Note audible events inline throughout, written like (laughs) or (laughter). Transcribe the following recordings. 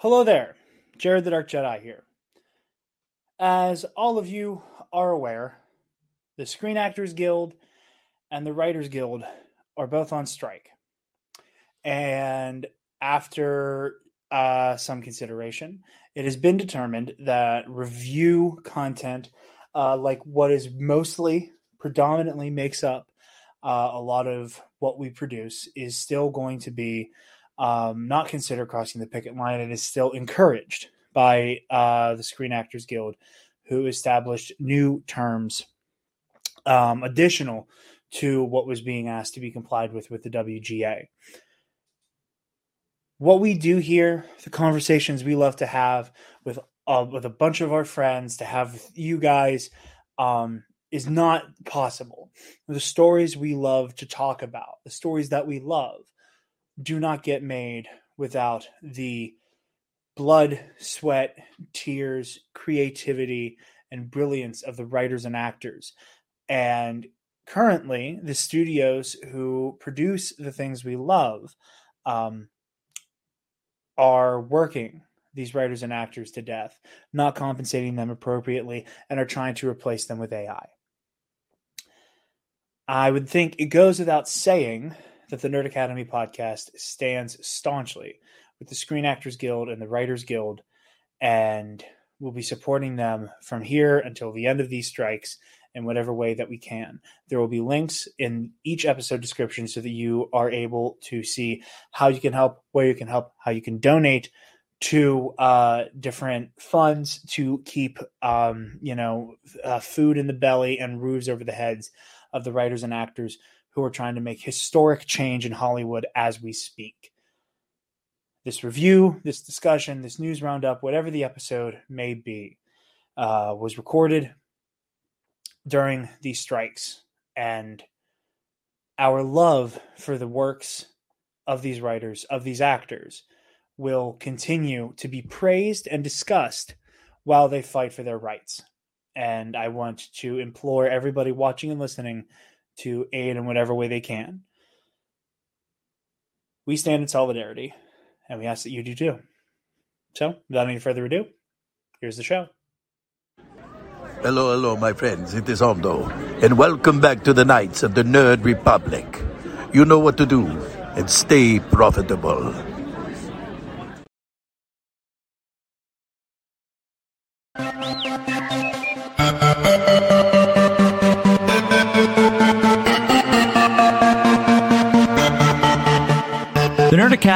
Hello there, Jarod the Dark Jedi here. As all of you are aware, the Screen Actors Guild and the Writers Guild are both on strike. And after uh, some consideration, it has been determined that review content, uh, like what is mostly predominantly makes up uh, a lot of what we produce, is still going to be um, not consider crossing the picket line and is still encouraged by uh, the Screen Actors Guild, who established new terms um, additional to what was being asked to be complied with with the WGA. What we do here, the conversations we love to have with uh, with a bunch of our friends, to have you guys, um, is not possible. The stories we love to talk about, the stories that we love, do not get made without the blood, sweat, tears, creativity, and brilliance of the writers and actors. And currently, the studios who produce the things we love um, are working these writers and actors to death, not compensating them appropriately, and are trying to replace them with AI. I would think it goes without saying that the Nerd Academy podcast stands staunchly with the Screen Actors Guild and the Writers Guild, and we'll be supporting them from here until the end of these strikes in whatever way that we can. There will be links in each episode description so that you are able to see how you can help, where you can help, how you can donate to uh, different funds to keep, um, you know, uh, food in the belly and roofs over the heads of the writers and actors who are trying to make historic change in Hollywood as we speak. This review, this discussion, this news roundup, whatever the episode may be, uh, was recorded during these strikes. And our love for the works of these writers, of these actors, will continue to be praised and discussed while they fight for their rights. And I want to implore everybody watching and listening to aid in whatever way they can. We stand in solidarity, and we ask that you do too. So, without any further ado, here's the show. Hello, hello, my friends. It is Aldo, and welcome back to the Knights of the Nerd Republic. You know what to do, and stay profitable.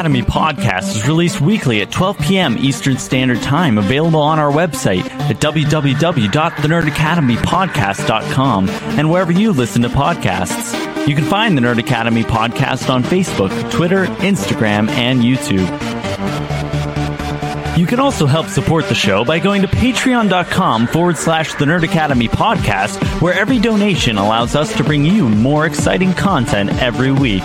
Academy podcast is released weekly at 12 p.m. Eastern Standard Time, available on our website at www.thenerdacademypodcast.com and wherever you listen to podcasts. You can find the Nerd Academy podcast on Facebook, Twitter, Instagram, and YouTube. You can also help support the show by going to patreon.com forward slash the Nerd Academy podcast, where every donation allows us to bring you more exciting content every week.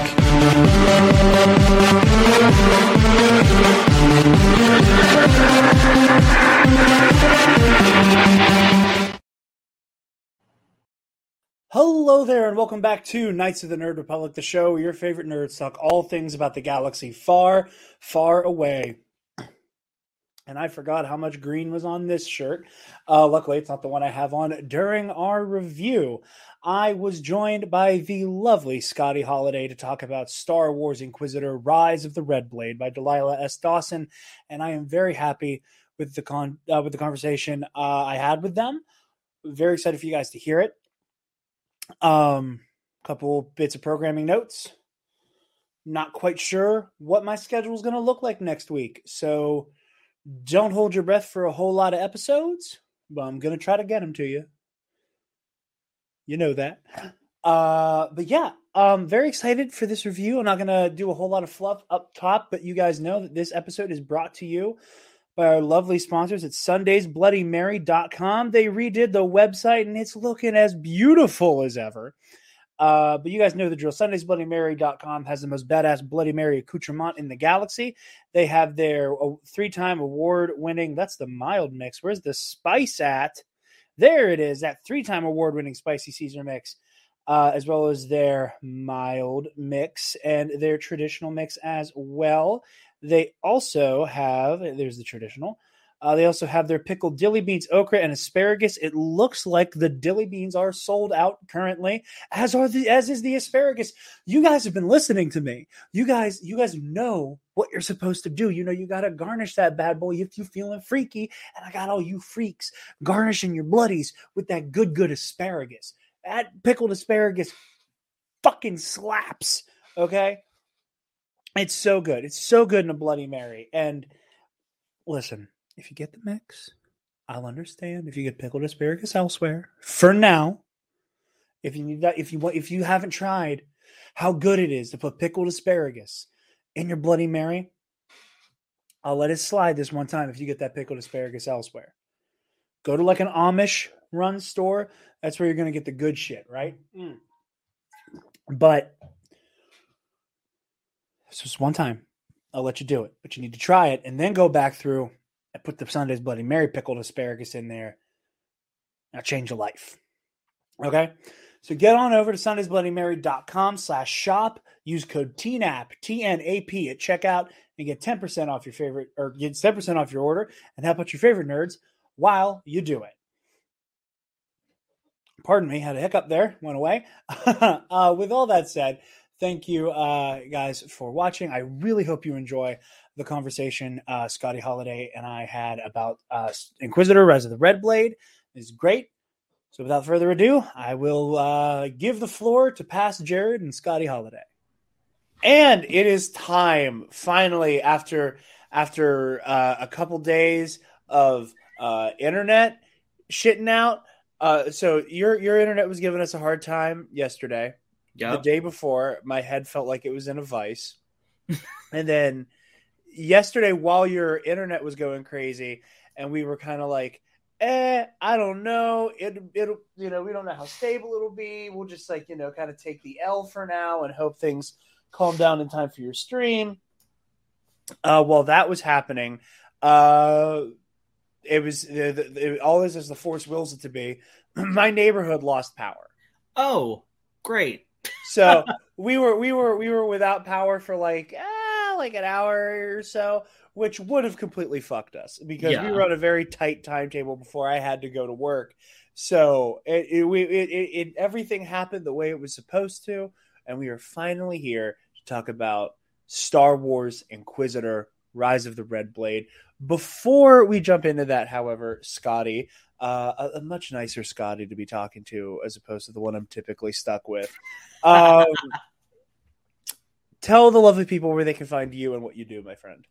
Hello there, and welcome back to Knights of the Nerd Republic, the show where your favorite nerds talk all things about the galaxy far, far away. And I forgot how much green was on this shirt. Uh, luckily, it's not the one I have on during our review. I was joined by the lovely Scotty Holiday to talk about Star Wars Inquisitor Rise of the Red Blade by Delilah S. Dawson. And I am very happy with the con uh, with the conversation uh, I had with them. Very excited for you guys to hear it. Um, couple bits of programming notes. Not quite sure what my schedule is going to look like next week, so don't hold your breath for a whole lot of episodes. But I'm going to try to get them to you. You know that. Uh, but yeah, I'm very excited for this review. I'm not going to do a whole lot of fluff up top, but you guys know that this episode is brought to you by our lovely sponsors at sundaysbloodymary.com. They redid the website and it's looking as beautiful as ever. Uh, but you guys know the drill. SundaysBloodyMary.com has the most badass Bloody Mary accoutrement in the galaxy. They have their uh, three time award winning, that's the mild mix. Where's the spice at? There it is, that three time award winning spicy Caesar mix, uh, as well as their mild mix and their traditional mix as well. They also have, there's the traditional. Uh, they also have their pickled dilly beans, okra, and asparagus. It looks like the dilly beans are sold out currently, as are the as is the asparagus. You guys have been listening to me. You guys, you guys know what you're supposed to do. You know you got to garnish that bad boy if you're feeling freaky. And I got all you freaks garnishing your bloodies with that good, good asparagus. That pickled asparagus fucking slaps. Okay, it's so good. It's so good in a Bloody Mary. And listen if you get the mix, I'll understand. If you get pickled asparagus elsewhere, for now, if you need that, if you want, if you haven't tried how good it is to put pickled asparagus in your Bloody Mary, I'll let it slide this one time. If you get that pickled asparagus elsewhere, go to like an Amish run store. That's where you're going to get the good shit, right? Mm. But it's just one time. I'll let you do it, but you need to try it and then go back through I put the Sunday's Bloody Mary pickled asparagus in there. Now change your life. Okay? So get on over to sundaysbloodymary.com slash shop. Use code TNAP, T-N-A-P at checkout and get 10% off your favorite or get 10% off your order and help out your favorite nerds while you do it. Pardon me, had a hiccup there, went away. (laughs) uh, with all that said, thank you uh, guys for watching. I really hope you enjoy the conversation uh, Scotty Holiday and I had about uh, Inquisitor Rise of the Red Blade is great. So without further ado, I will uh, give the floor to past Jarod and Scotty Holiday. And it is time finally after after uh, a couple days of uh, internet shitting out. Uh, so your your internet was giving us a hard time yesterday. Yeah. The day before, my head felt like it was in a vice, (laughs) and then yesterday while your internet was going crazy and we were kind of like eh i don't know. It, it'll you know we don't know how stable it'll be. We'll just like you know kind of take the l for now and hope things calm down in time for your stream. Uh while that was happening uh it was it, always as the force wills it to be (clears throat) my neighborhood lost power. Oh great. So (laughs) we were we were we were without power for like eh, like an hour or so, which would have completely fucked us because yeah. we were on a very tight timetable before I had to go to work. So it, it, it, it, everything happened the way it was supposed to, and we are finally here to talk about Star Wars Inquisitor: Rise of the Red Blade. Before we jump into that, however, Scotty, uh, a, a, much nicer Scotty to be talking to as opposed to the one I'm typically stuck with. (laughs) Um, tell the lovely people where they can find you and what you do, my friend.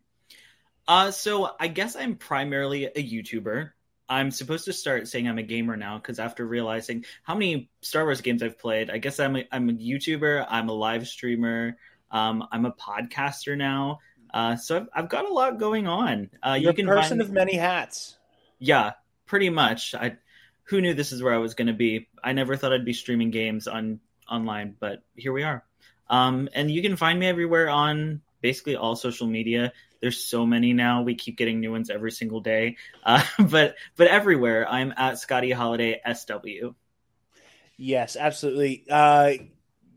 Uh, so I guess I'm primarily a YouTuber. I'm supposed to start saying I'm a gamer now because after realizing how many Star Wars games I've played, I guess I'm a, I'm a YouTuber. I'm a live streamer. Um, I'm a podcaster now. Uh, so I've, I've, got a lot going on. Uh, You're you can person find... of many hats. Yeah, pretty much. I who knew this is where I was going to be. I never thought I'd be streaming games on online, but here we are. Um, and you can find me everywhere on basically all social media. There's so many now. We keep getting new ones every single day. Uh, (laughs) but but everywhere, I'm at Scotty Holiday SW. Yes, absolutely. Uh,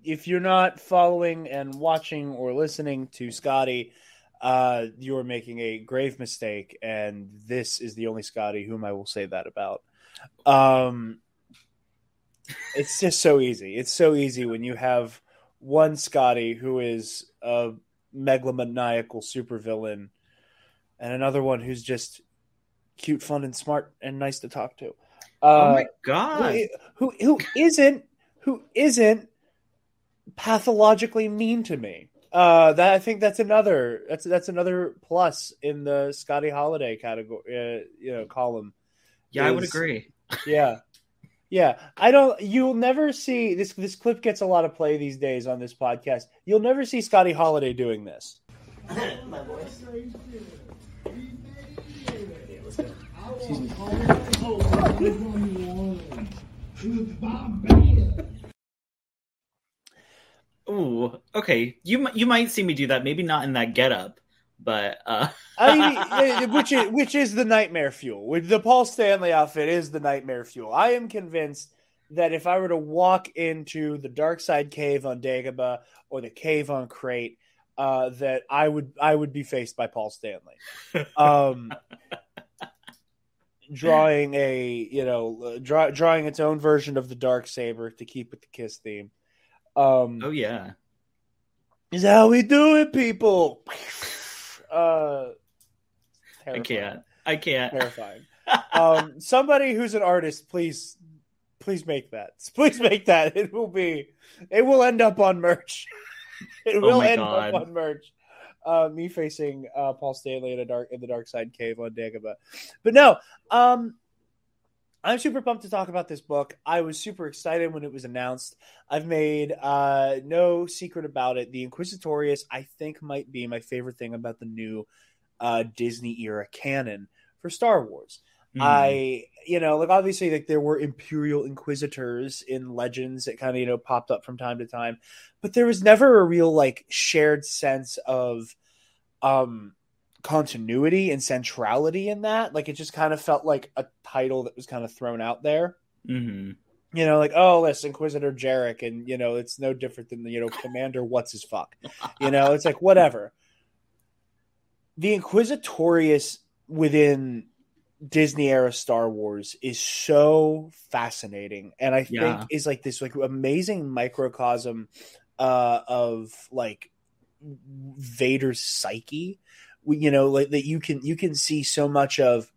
if you're not following and watching or listening to Scotty, uh, you're making a grave mistake, and this is the only Scotty whom I will say that about. Um, it's just so easy. It's so easy when you have one Scotty who is a megalomaniacal supervillain, and another one who's just cute, fun, and smart and nice to talk to. Uh, oh my god! Who, who who isn't who isn't pathologically mean to me? Uh, that I think that's another that's that's another plus in the Scotty Holiday category, uh, you know, column. Yeah, is, I would agree. Yeah, yeah, I don't. You'll never see this. This clip gets a lot of play these days on this podcast. You'll never see Scotty Holiday doing this. (laughs) My voice. Ooh, okay. You you might see me do that. Maybe not in that getup, but uh... I mean, (laughs) which is which is the nightmare fuel. The Paul Stanley outfit is the nightmare fuel. I am convinced that if I were to walk into the Dark Side Cave on Dagobah or the cave on Crait, uh, that I would I would be faced by Paul Stanley. Um, (laughs) drawing a you know draw, drawing its own version of the dark saber to keep with the kiss theme um oh yeah is how we do it people uh i can't. i can't. Terrifying. Um somebody who's an artist please please make that. Please make that. It will be it will end up on merch. It Oh will end God. up on merch. Uh, me facing uh, Paul Stanley in a dark in the dark side cave on Dagobah. But no, um, I'm super pumped to talk about this book. I was super excited when it was announced. I've made uh, no secret about it. The Inquisitorius, I think, might be my favorite thing about the new uh, Disney era canon for Star Wars. Mhm. I, you know, like obviously, like there were Imperial Inquisitors in Legends that kind of, you know, popped up from time to time, but there was never a real like shared sense of um continuity and centrality in that. Like it just kind of felt like a title that was kind of thrown out there. Mhm. You know, like oh, this Inquisitor Jerec, and you know, it's no different than the you know Commander what's his fuck. You know, it's like whatever. The Inquisitorius within Disney era Star Wars is so fascinating, and I think Yeah. is like this like amazing microcosm uh, of like Vader's psyche. You know, like that you can you can see so much of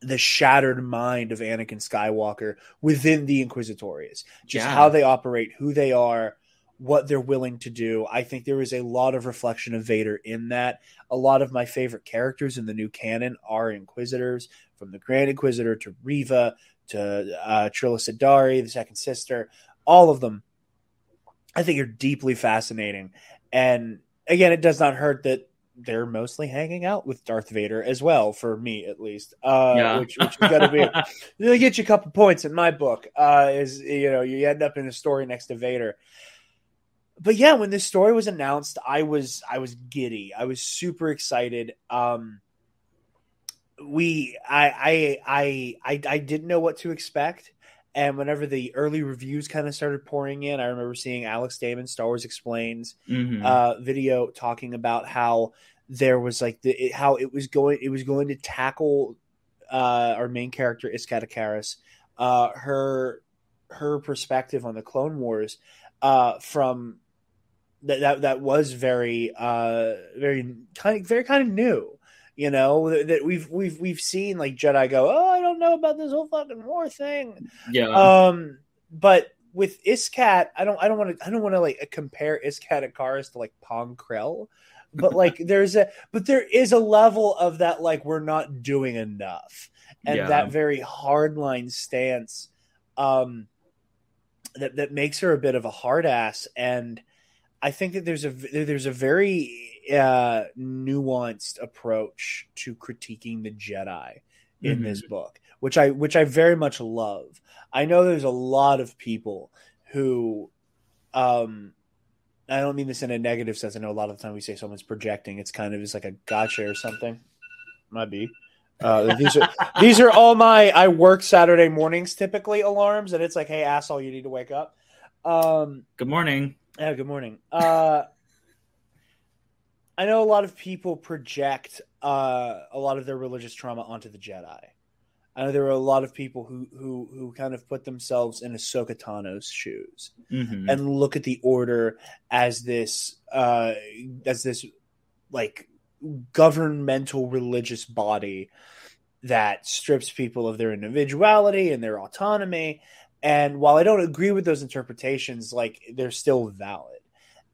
the shattered mind of Anakin Skywalker within the Inquisitorius, just Yeah. how they operate, who they are, what they're willing to do. I think there is a lot of reflection of Vader in that. A lot of my favorite characters in the new canon are Inquisitors, from the Grand Inquisitor to Reva to uh, Trilla Suduri, the second sister, all of them. I think are deeply fascinating, and again, it does not hurt that they're mostly hanging out with Darth Vader as well, for me at least. Uh, Yeah. which, which is to be (laughs) they get you a couple points in my book. Uh, is you know you end up in a story next to Vader. But yeah, when this story was announced, I was I was giddy. I was super excited. Um, we I I I I, I didn't know what to expect. And whenever the early reviews kind of started pouring in, I remember seeing Alex Damon, Star Wars Explained, Mhm. uh, video talking about how there was like the it, how it was going it was going to tackle uh, our main character Iskat Akaris, uh, her her perspective on the Clone Wars uh, from that that that was very uh, very kind of very kind of new. You know that, that we've we've we've seen like Jedi go, oh, I don't know about this whole fucking war thing. yeah. Um, but with Iskat, I don't, I don't want to, I don't want to like compare Iskat Akaris to like Pong Krell, but (laughs) like there's a, but there is a level of that like we're not doing enough, and Yeah. that very hardline stance, um, that that makes her a bit of a hard ass, and I think that there's a there's a very uh nuanced approach to critiquing the Jedi in Mhm. this book, which I which I very much love. I know there's a lot of people who um I don't mean this in a negative sense. I know a lot of the time we say someone's projecting, it's kind of just like a gotcha or something. Might be. Uh, these are (laughs) these are all my I work Saturday mornings typically alarms, and it's like, hey asshole, you need to wake up. Um, Good morning. yeah, good morning. Uh, I know a lot of people project uh, a lot of their religious trauma onto the Jedi. I know there are a lot of people who who who kind of put themselves in Ahsoka Tano's shoes Mhm. and look at the Order as this uh, as this like governmental religious body that strips people of their individuality and their autonomy. And while I don't agree with those interpretations, like they're still valid.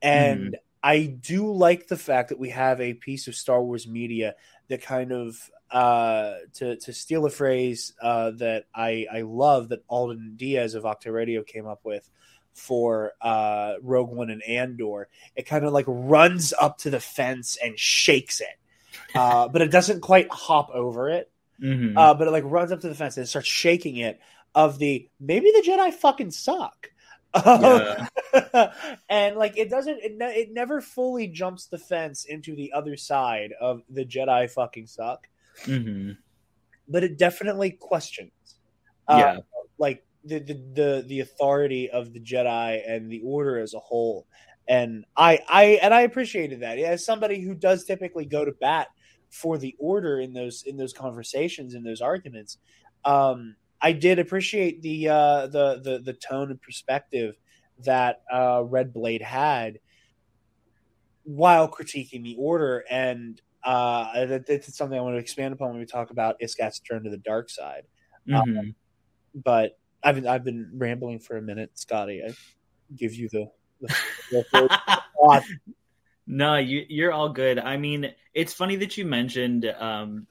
And I do like the fact that we have a piece of Star Wars media that kind of uh, to to steal a phrase uh, that I I love that Alden Diaz of Octa Radio came up with for uh, Rogue One and Andor. It kind of like runs up to the fence and shakes it, uh, but it doesn't quite hop over it. Mhm. Uh, but it like runs up to the fence and starts shaking it. Of the maybe the Jedi fucking suck. Yeah. (laughs) and like it doesn't it, ne- it never fully jumps the fence into the other side of the Jedi fucking suck, Mhm. but it definitely questions. uh, Yeah. like the, the the the authority of the Jedi and the Order as a whole, and I I and I appreciated that as somebody who does typically go to bat for the order in those in those conversations in those arguments. Um, I did appreciate the uh, the the the tone and perspective that uh, Red Blade had while critiquing the order, and uh, that, that's something I want to expand upon when we talk about Iskat's turn to the dark side. Mm-hmm. Um, but I've been I've been rambling for a minute, Scotty. I give you the. the, the (laughs) no, you, you're all good. I mean, it's funny that you mentioned um,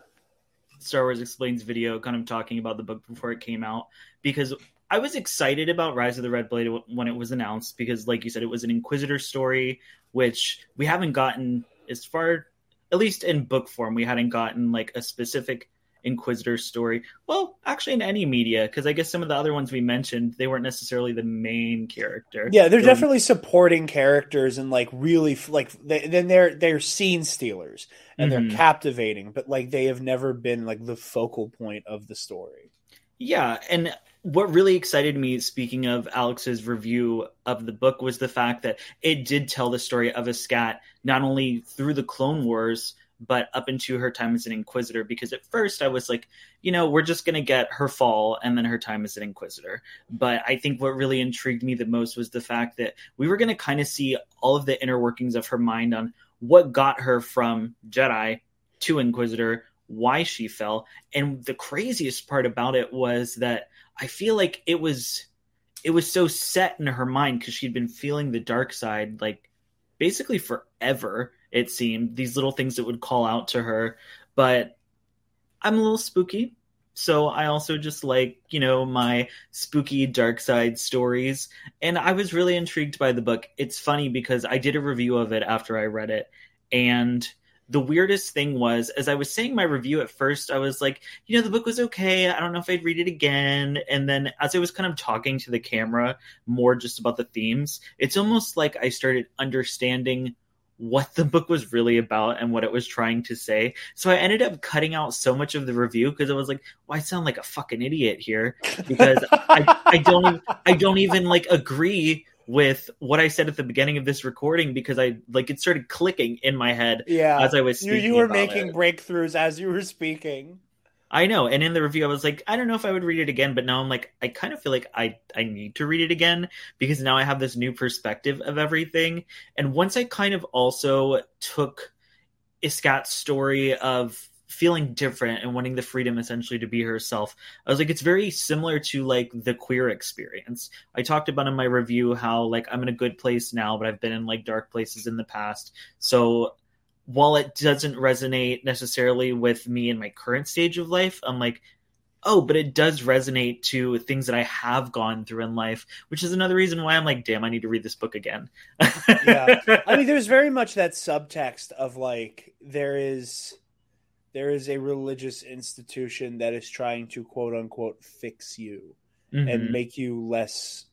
Star Wars Explained video, kind of talking about the book before it came out, because I was excited about Rise of the Red Blade when it was announced, because, like you said, it was an Inquisitor story, which we haven't gotten as far, at least in book form, we hadn't gotten like a specific Inquisitor story. Well, actually, in any media, because I guess some of the other ones we mentioned, they weren't necessarily the main character. Yeah, they're definitely supporting characters and like really like they, then they're they're scene stealers and mm-hmm. they're captivating, but like they have never been like the focal point of the story. Yeah, and what really excited me, speaking of Alex's review of the book, was the fact that it did tell the story of Iskat not only through the Clone Wars but up into her time as an inquisitor because at first I was like, you know, we're just going to get her fall and then her time as an inquisitor. But I think what really intrigued me the most was the fact that we were going to kind of see all of the inner workings of her mind on what got her from Jedi to inquisitor, why she fell. And the craziest part about it was that I feel like it was it was so set in her mind because she'd been feeling the dark side like basically forever it seemed these little things that would call out to her. But i'm a little spooky. So i also just like you know my spooky dark side stories. And i was really intrigued by the book. It's funny because i did a review of it after i read it. And the weirdest thing was as i was saying my review at first i was like you know the book was okay. I don't know if i'd read it again. And then as i was kind of talking to the camera more just about the themes it's almost like i started understanding what the book was really about and what it was trying to say. So I ended up cutting out so much of the review because I was like, "Why well, sound like a fucking idiot here?" Because I, I don't even, I don't even like agree with what I said at the beginning of this recording because I like it started clicking in my head. Yeah, as I was you, you were making it. breakthroughs as you were speaking. I know. And in the review, I was like, I don't know if I would read it again, but now I'm like, I kind of feel like I, I need to read it again because now I have this new perspective of everything. And once I kind of also took Iskat's story of feeling different and wanting the freedom essentially to be herself, I was like, it's very similar to like the queer experience. I talked about in my review how like I'm in a good place now, but I've been in like dark places in the past. So while it doesn't resonate necessarily with me in my current stage of life, I'm like, oh, but it does resonate to things that I have gone through in life, which is another reason why I'm like, damn, I need to read this book again. (laughs) yeah. I mean, there's very much that subtext of like, there is. There is a religious institution that is trying to quote unquote fix you mm-hmm. and make you less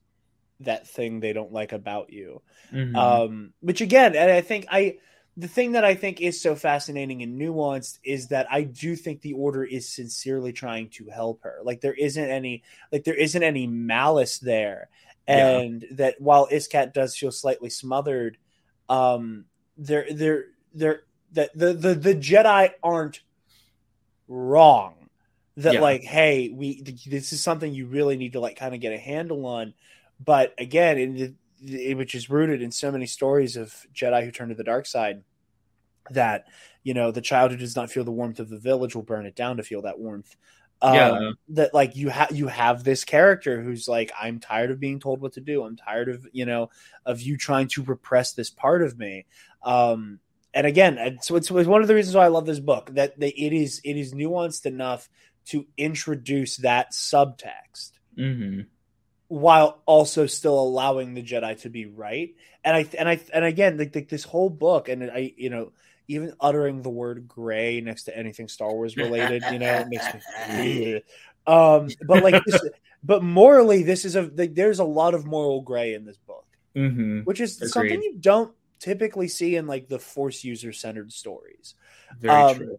that thing they don't like about you. Mm-hmm. Um, which again, and I think I the thing that I think is so fascinating and nuanced is that I do think the order is sincerely trying to help her. Like there isn't any like there isn't any malice there. And yeah. that while Iskat does feel slightly smothered, um they're they're they're that the, the the Jedi aren't wrong. That yeah. like, hey, we this is something you really need to like kind of get a handle on. But again, in the, which is rooted in so many stories of Jedi who turn to the dark side that you know the child who does not feel the warmth of the village will burn it down to feel that warmth um, yeah. that like you have you have this character who's like i'm tired of being told what to do i'm tired of you know of you trying to repress this part of me um and again so it's, it's one of the reasons why i love this book that it is it is nuanced enough to introduce that subtext mm-hmm. while also still allowing the jedi to be right and i and i and again like, like this whole book and i you know even uttering the word gray next to anything Star Wars related, you know, it makes me. (laughs) um, but like, this, but morally, this is a like, there's a lot of moral gray in this book, mm-hmm. which is Agreed. something you don't typically see in like the Force user centered stories. Very um, true.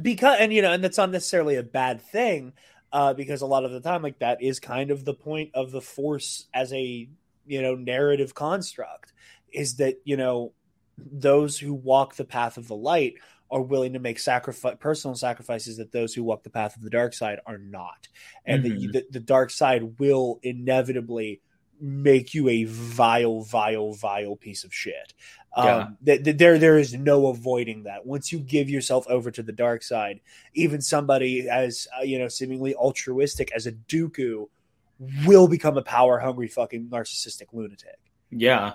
Because and you know, and that's not necessarily a bad thing, uh, because a lot of the time, like that is kind of the point of the Force as a you know narrative construct is that you know those who walk the path of the light are willing to make sacrifice personal sacrifices that those who walk the path of the dark side are not. And mm-hmm. the, the, the dark side will inevitably make you a vile vile vile piece of shit. Yeah. um, th- th- there there is no avoiding that. Once you give yourself over to the dark side even somebody as uh, you know seemingly altruistic as a dooku will become a power hungry fucking narcissistic lunatic. Yeah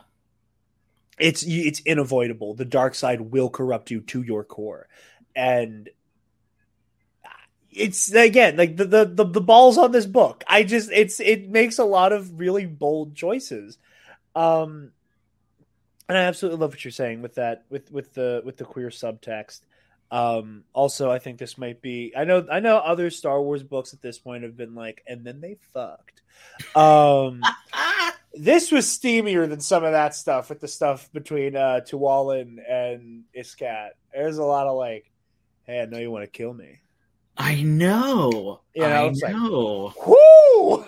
it's it's unavoidable. The dark side will corrupt you to your core, and it's again like the, the the the, balls on this book. I just it's it makes a lot of really bold choices, um, and I absolutely love what you're saying with that with with the with the queer subtext. Um, also, I think this might be. I know. I know other Star Wars books at this point have been like, and then they fucked. Um, (laughs) this was steamier than some of that stuff with the stuff between uh Tualon and Iskat. There's a lot of like, hey, I know you want to kill me. I know. You know I know. Like, Whoo!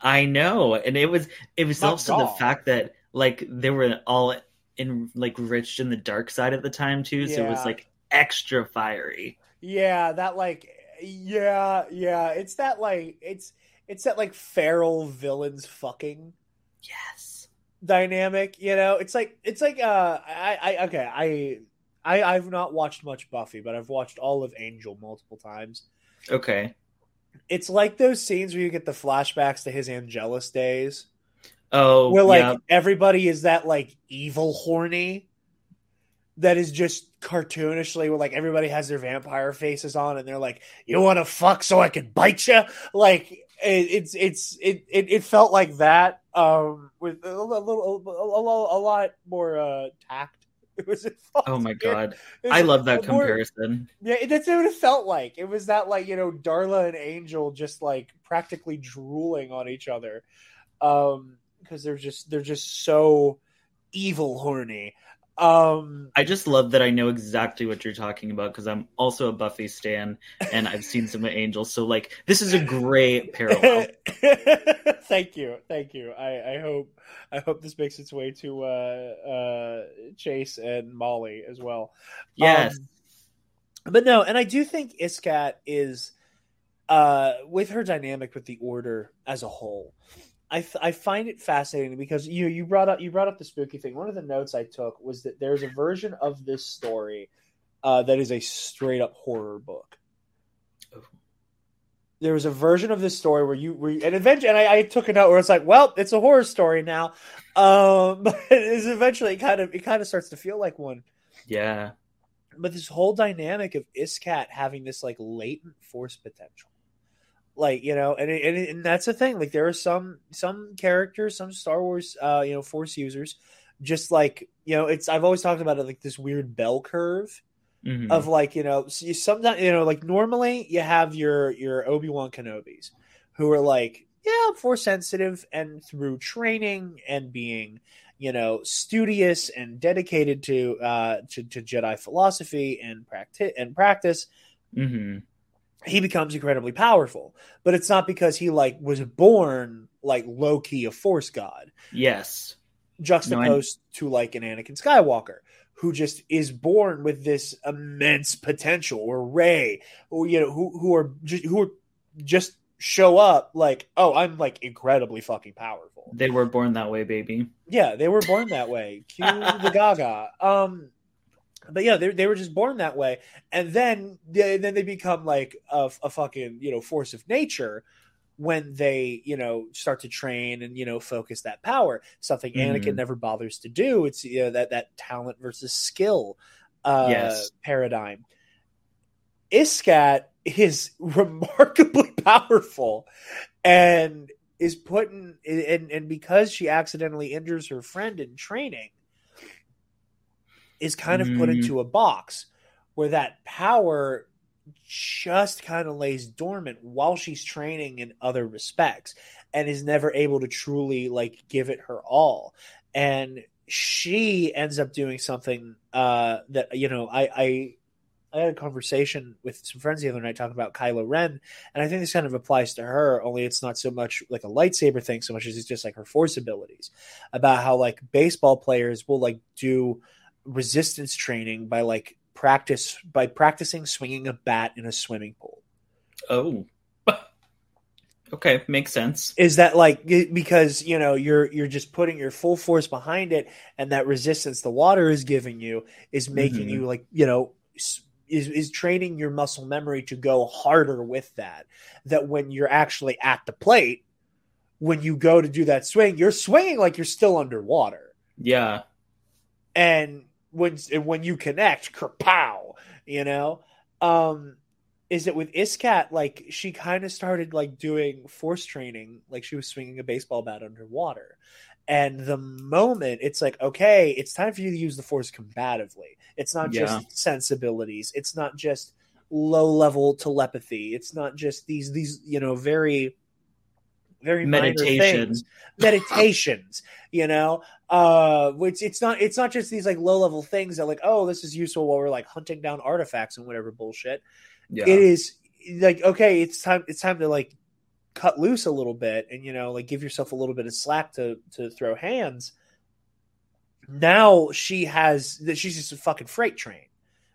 I know. And it was it was Not also the fact that like they were all in like rich in the dark side at the time too, so yeah. it was like extra fiery. Yeah, that like yeah, yeah. It's that like it's it's that like feral villains fucking yes. dynamic you know? It's like it's like uh i i okay i i i've not watched much buffy but i've watched all of angel multiple times. Okay. It's like those scenes where you get the flashbacks to his angelus days. Oh where like yeah. everybody is that like evil horny that is just cartoonishly where like everybody has their vampire faces on and they're like you want to fuck so i can bite you like it's it's it, it, it felt like that um with a little a, a, a lot more uh tact. (laughs) It was oh my god. I love that more, comparison. Yeah that's what it felt like. It was that like you know darla and angel just like practically drooling on each other um because they're just they're just so evil horny um, I just love that I know exactly what you're talking about because I'm also a Buffy stan and I've seen some (laughs) Angels. So like, this is a great parallel. (laughs) thank you, thank you. I, I hope I hope this makes its way to uh, uh, Chase and Molly as well. Yes, um, but no, and I do think Iskat is uh, with her dynamic with the Order as a whole. I, I find it fascinating because you you brought up you brought up the spooky thing. One of the notes I took was that there's a version of this story uh, that is a straight up horror book. Oh. There was a version of this story where you were and eventually, and I, I, took a note where it's like, well, it's a horror story now. Um, (laughs) but it's eventually kind of it kind of starts to feel like one. Yeah. But this whole dynamic of Iskat having this like latent force potential like you know and, and and that's the thing like there are some some characters some star wars uh you know force users just like you know it's i've always talked about it like this weird bell curve mm-hmm. of like you know you sometimes you know like normally you have your your obi-wan kenobis who are like yeah i'm force sensitive and through training and being you know studious and dedicated to uh to, to jedi philosophy and practice and practice mm-hmm he becomes incredibly powerful. But it's not because he like was born like low key a force god. Yes. Juxtaposed no, to like an Anakin Skywalker, who just is born with this immense potential, or Rey or you know, who who are just who are just show up like, oh, I'm like incredibly fucking powerful. They were born that way, baby. Yeah, they were born that way. Cue the (laughs) Gaga. Um but yeah, they they were just born that way, and then they, then they become like a, a fucking you know force of nature when they you know start to train and you know focus that power. Something mm. Anakin never bothers to do. It's you know that that talent versus skill uh, yes. paradigm. Iskat is (laughs) remarkably powerful, and is put in and, and because she accidentally injures her friend in training is kind of put mm-hmm. into a box where that power just kind of lays dormant while she's training in other respects and is never able to truly like give it her all and she ends up doing something uh that you know i i I had a conversation with some friends the other night talking about Kylo Ren, and I think this kind of applies to her. Only it's not so much like a lightsaber thing, so much as it's just like her force abilities. About how like baseball players will like do resistance training by like practice by practicing swinging a bat in a swimming pool. Oh, (laughs) okay, makes sense. Is that like because you know you're you're just putting your full force behind it, and that resistance the water is giving you is making mm-hmm. you like you know is is training your muscle memory to go harder with that. That when you're actually at the plate, when you go to do that swing, you're swinging like you're still underwater. Yeah. And when when you connect, kerpow, you know. Um, is it with Iskat, like she kind of started like doing force training, like she was swinging a baseball bat underwater. And the moment it's like, okay, it's time for you to use the force combatively. It's not just sensibilities. It's not just low level telepathy. It's not just these these you know very very meditations meditations you know uh which it's not it's not just these like low level things that like oh this is useful while we're like hunting down artifacts and whatever bullshit. Yeah. it is like okay it's time it's time to like cut loose a little bit and you know like give yourself a little bit of slack to to throw hands. Now she has that she's just a fucking freight train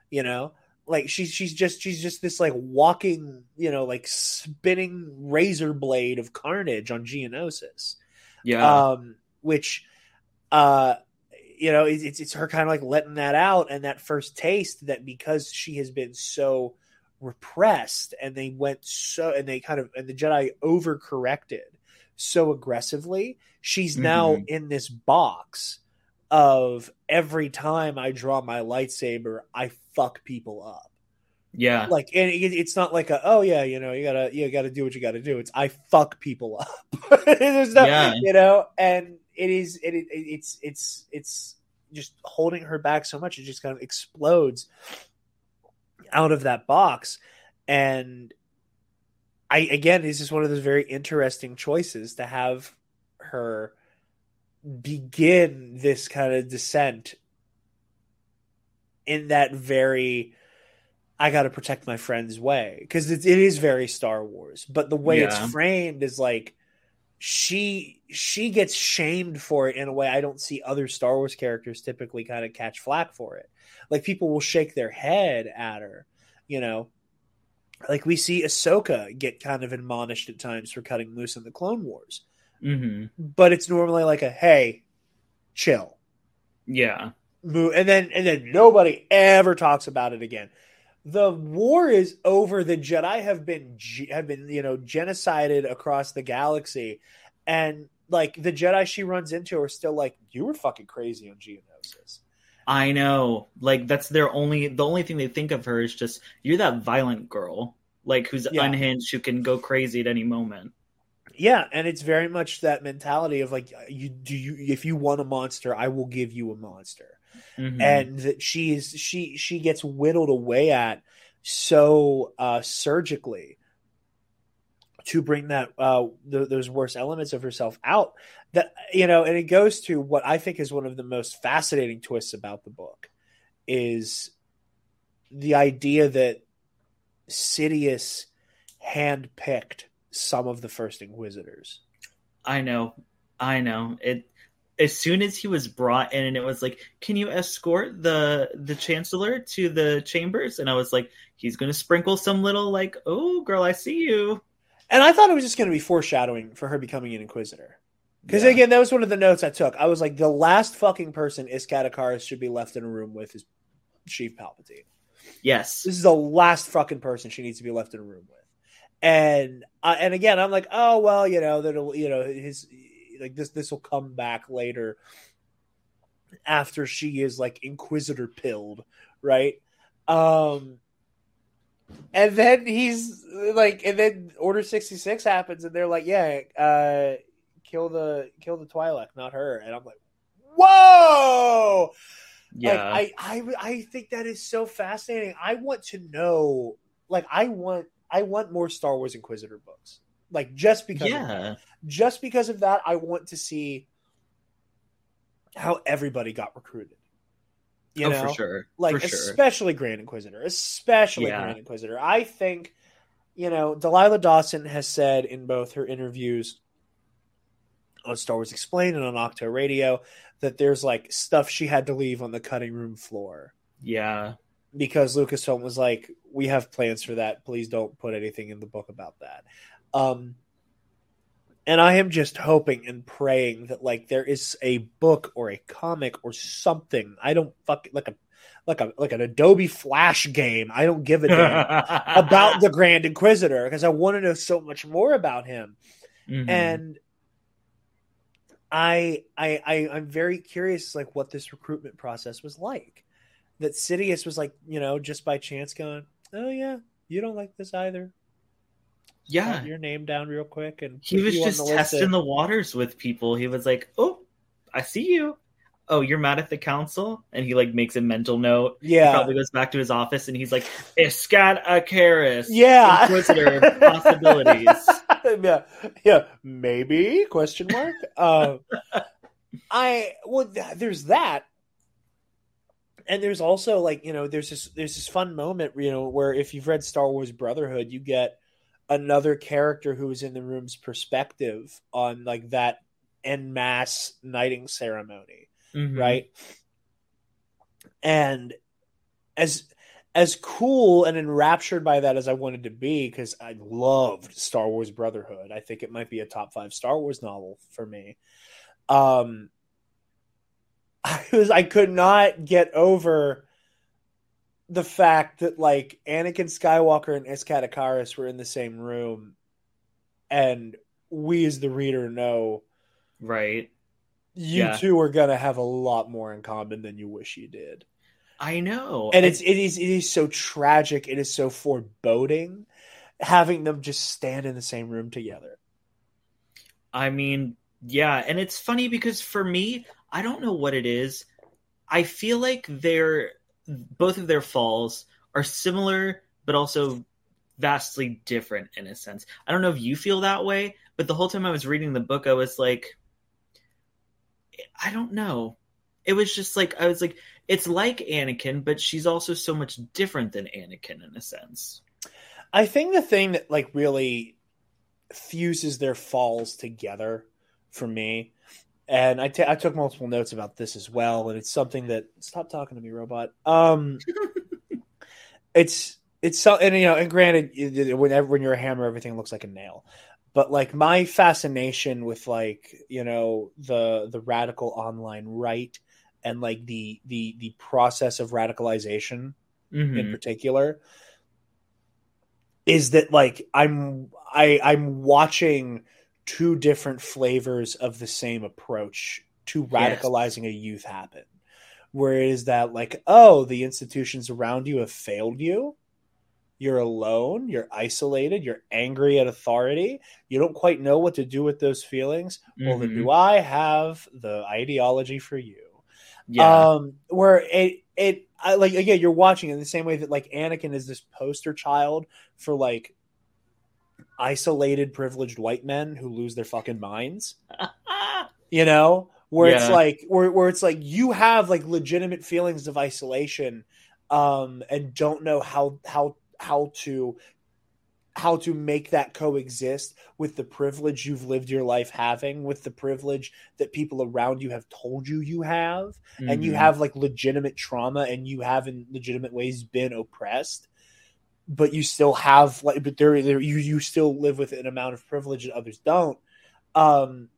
you know? Like she's she's just she's just this like walking you know like spinning razor blade of carnage on geonosis. Yeah. Um which uh you know it's it's her kind of like letting that out and that first taste that because she has been so repressed and they went so and they kind of and the Jedi overcorrected so aggressively. She's now mm-hmm. in this box of every time I draw my lightsaber, I fuck people up. Yeah, like and it, it's not like a oh yeah, you know you gotta you gotta do what you gotta do. It's I fuck people up. (laughs) There's no, yeah. you know, and it is it, it it's it's it's just holding her back so much it just kind of explodes out of that box. And I again, this is one of those very interesting choices to have her begin this kind of descent in that very I got to protect my friend's way because it, it is very Star Wars, but the way yeah. it's framed is like she she gets shamed for it in a way I don't see other Star Wars characters typically kind of catch flack for it. Like people will shake their head at her, you know. Like we see Ahsoka get kind of admonished at times for cutting loose in the Clone Wars, mm-hmm. but it's normally like a hey, chill, yeah, and then and then nobody ever talks about it again. The war is over. The Jedi have been have been you know genocided across the galaxy, and like the Jedi she runs into are still like, you were fucking crazy on Geonosis. I know. Like that's their only the only thing they think of her is just you're that violent girl, like who's yeah. unhinged, who can go crazy at any moment. Yeah, and it's very much that mentality of like you do you if you want a monster, I will give you a monster. Mm-hmm. And that she is she she gets whittled away at so uh surgically to bring that uh the, those worst elements of herself out that you know, and it goes to what I think is one of the most fascinating twists about the book is the idea that Sidious handpicked some of the first Inquisitors. I know, I know it. As soon as he was brought in, and it was like, "Can you escort the the Chancellor to the chambers?" And I was like, "He's going to sprinkle some little like, oh, girl, I see you." And I thought it was just going to be foreshadowing for her becoming an Inquisitor. Because yeah. again, that was one of the notes I took. I was like, the last fucking person Iskat Akaris should be left in a room with is Chief Palpatine. Yes, this is the last fucking person she needs to be left in a room with. And uh, and again, I'm like, oh well, you know that'll you know his like this this will come back later after she is like Inquisitor pilled, right? Um, and then he's like, and then Order sixty six happens, and they're like, yeah, uh, kill the kill the Twi'lek, not her. And I'm like, whoa. Yeah, like, I, I I think that is so fascinating. I want to know, like, I want I want more Star Wars Inquisitor books. Like, just because, yeah, just because of that, I want to see how everybody got recruited. You oh, know, for sure. like for sure. especially Grand Inquisitor, especially Yeah. Grand Inquisitor. I think, you know, Delilah Dawson has said in both her interviews on Star Wars Explained and on Octo Radio that there's like stuff she had to leave on the cutting room floor Yeah. because Lucasfilm was like, "We have plans for that. Please don't put anything in the book about that." Um, and I am just hoping and praying that like there is a book or a comic or something. I don't fuck like a like a like an Adobe Flash game. I don't give a damn (laughs) about the Grand Inquisitor because I want to know so much more about him. Mhm. And I, I, I, I'm very curious, like what this recruitment process was like. That Sidious was like, you know, just by chance going, oh yeah, you don't like this either. Yeah. Your name down real quick, and He was just the testing the waters with people. He was like, "Oh, I see you. Oh, you're mad at the council," and he like makes a mental note. He yeah, probably goes back to his office and he's like, "Iskat Akaris, yeah, Inquisitor of (laughs) possibilities." (laughs) yeah, yeah, maybe question mark. Um, (laughs) I well, there's that, and there's also like you know there's this there's this fun moment you know where if you've read Star Wars Brotherhood, you get another character who was in the room's perspective on like that en masse knighting ceremony Mhm. right? And as as cool and enraptured by that as I wanted to be, because I loved Star Wars Brotherhood. I think it might be a top five Star Wars novel for me. Um, (laughs) I was I could not get over the fact that like Anakin Skywalker and Iskat Akaris were in the same room, and we as the reader know Right. you Yeah. two are gonna have a lot more in common than you wish you did. I know. And it's it is it is so tragic, it is so foreboding having them just stand in the same room together. I mean, yeah, and it's funny because for me, I don't know what it is. I feel like they're both of their falls are similar, but also vastly different in a sense. I don't know if you feel that way, but the whole time I was reading the book, I was like, I don't know. It was just like I was like, it's like Anakin, but she's also so much different than Anakin in a sense. I think the thing that like really fuses their falls together for me, and I I took multiple notes about this as well, and it's something that stop talking to me, robot. Um, (laughs) it's it's so and you know, and granted, whenever when you're a hammer, everything looks like a nail. But like my fascination with like you know the the radical online right and like the the the process of radicalization in Mhm. particular is that like I'm I I'm watching two different flavors of the same approach to Yes. radicalizing a youth happen. Where it is that like, oh, the institutions around you have failed you. You're alone, you're isolated, you're angry at authority, you don't quite know what to do with those feelings. Well, then Mhm. do I have the ideology for you? Yeah. um where it it I, like again you're watching it in the same way that like anakin is this poster child for like isolated privileged white men who lose their fucking minds. (laughs) You know? Where it's like where, where it's like you have like legitimate feelings of isolation um and don't know how how how to how to make that coexist with the privilege you've lived your life having with the privilege that people around you have told you you have and you Mhm. have like legitimate trauma and you have in legitimate ways been oppressed but you still have like but there, there you you still live with an amount of privilege that others don't um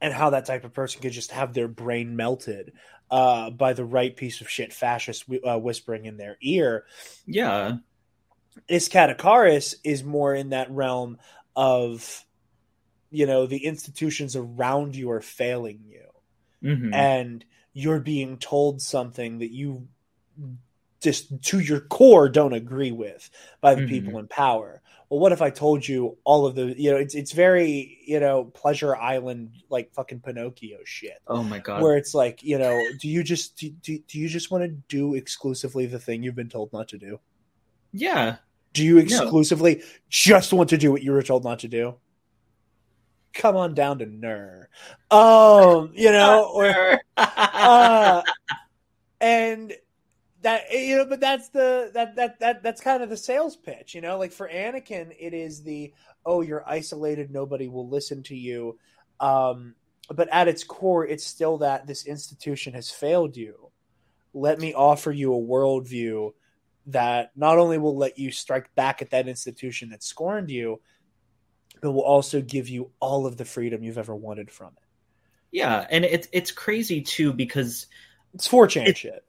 and how that type of person could just have their brain melted uh by the right piece of shit fascist uh, whispering in their ear yeah. Iskat Akaris is more in that realm of you know the institutions around you are failing you Mhm. and you're being told something that you just to your core don't agree with by the Mhm. people in power. Well, what if I told you all of the you know it's it's very you know pleasure island like fucking Pinocchio shit oh my god. where it's like you know do you just do, do, do you just want to do exclusively the thing you've been told not to do? yeah. Do you exclusively just want to do what you were told not to do? Come on down to Nur. Um, you know, (laughs) or uh, and that you know, but that's the that that that that's kind of the sales pitch, you know. Like for Anakin, it is the oh, you're isolated, nobody will listen to you. Um, but at its core, it's still that this institution has failed you. Let me offer you a worldview that not only will let you strike back at that institution that scorned you, but will also give you all of the freedom you've ever wanted from it. Yeah, and it's it's crazy too because it's 4chan it, shit.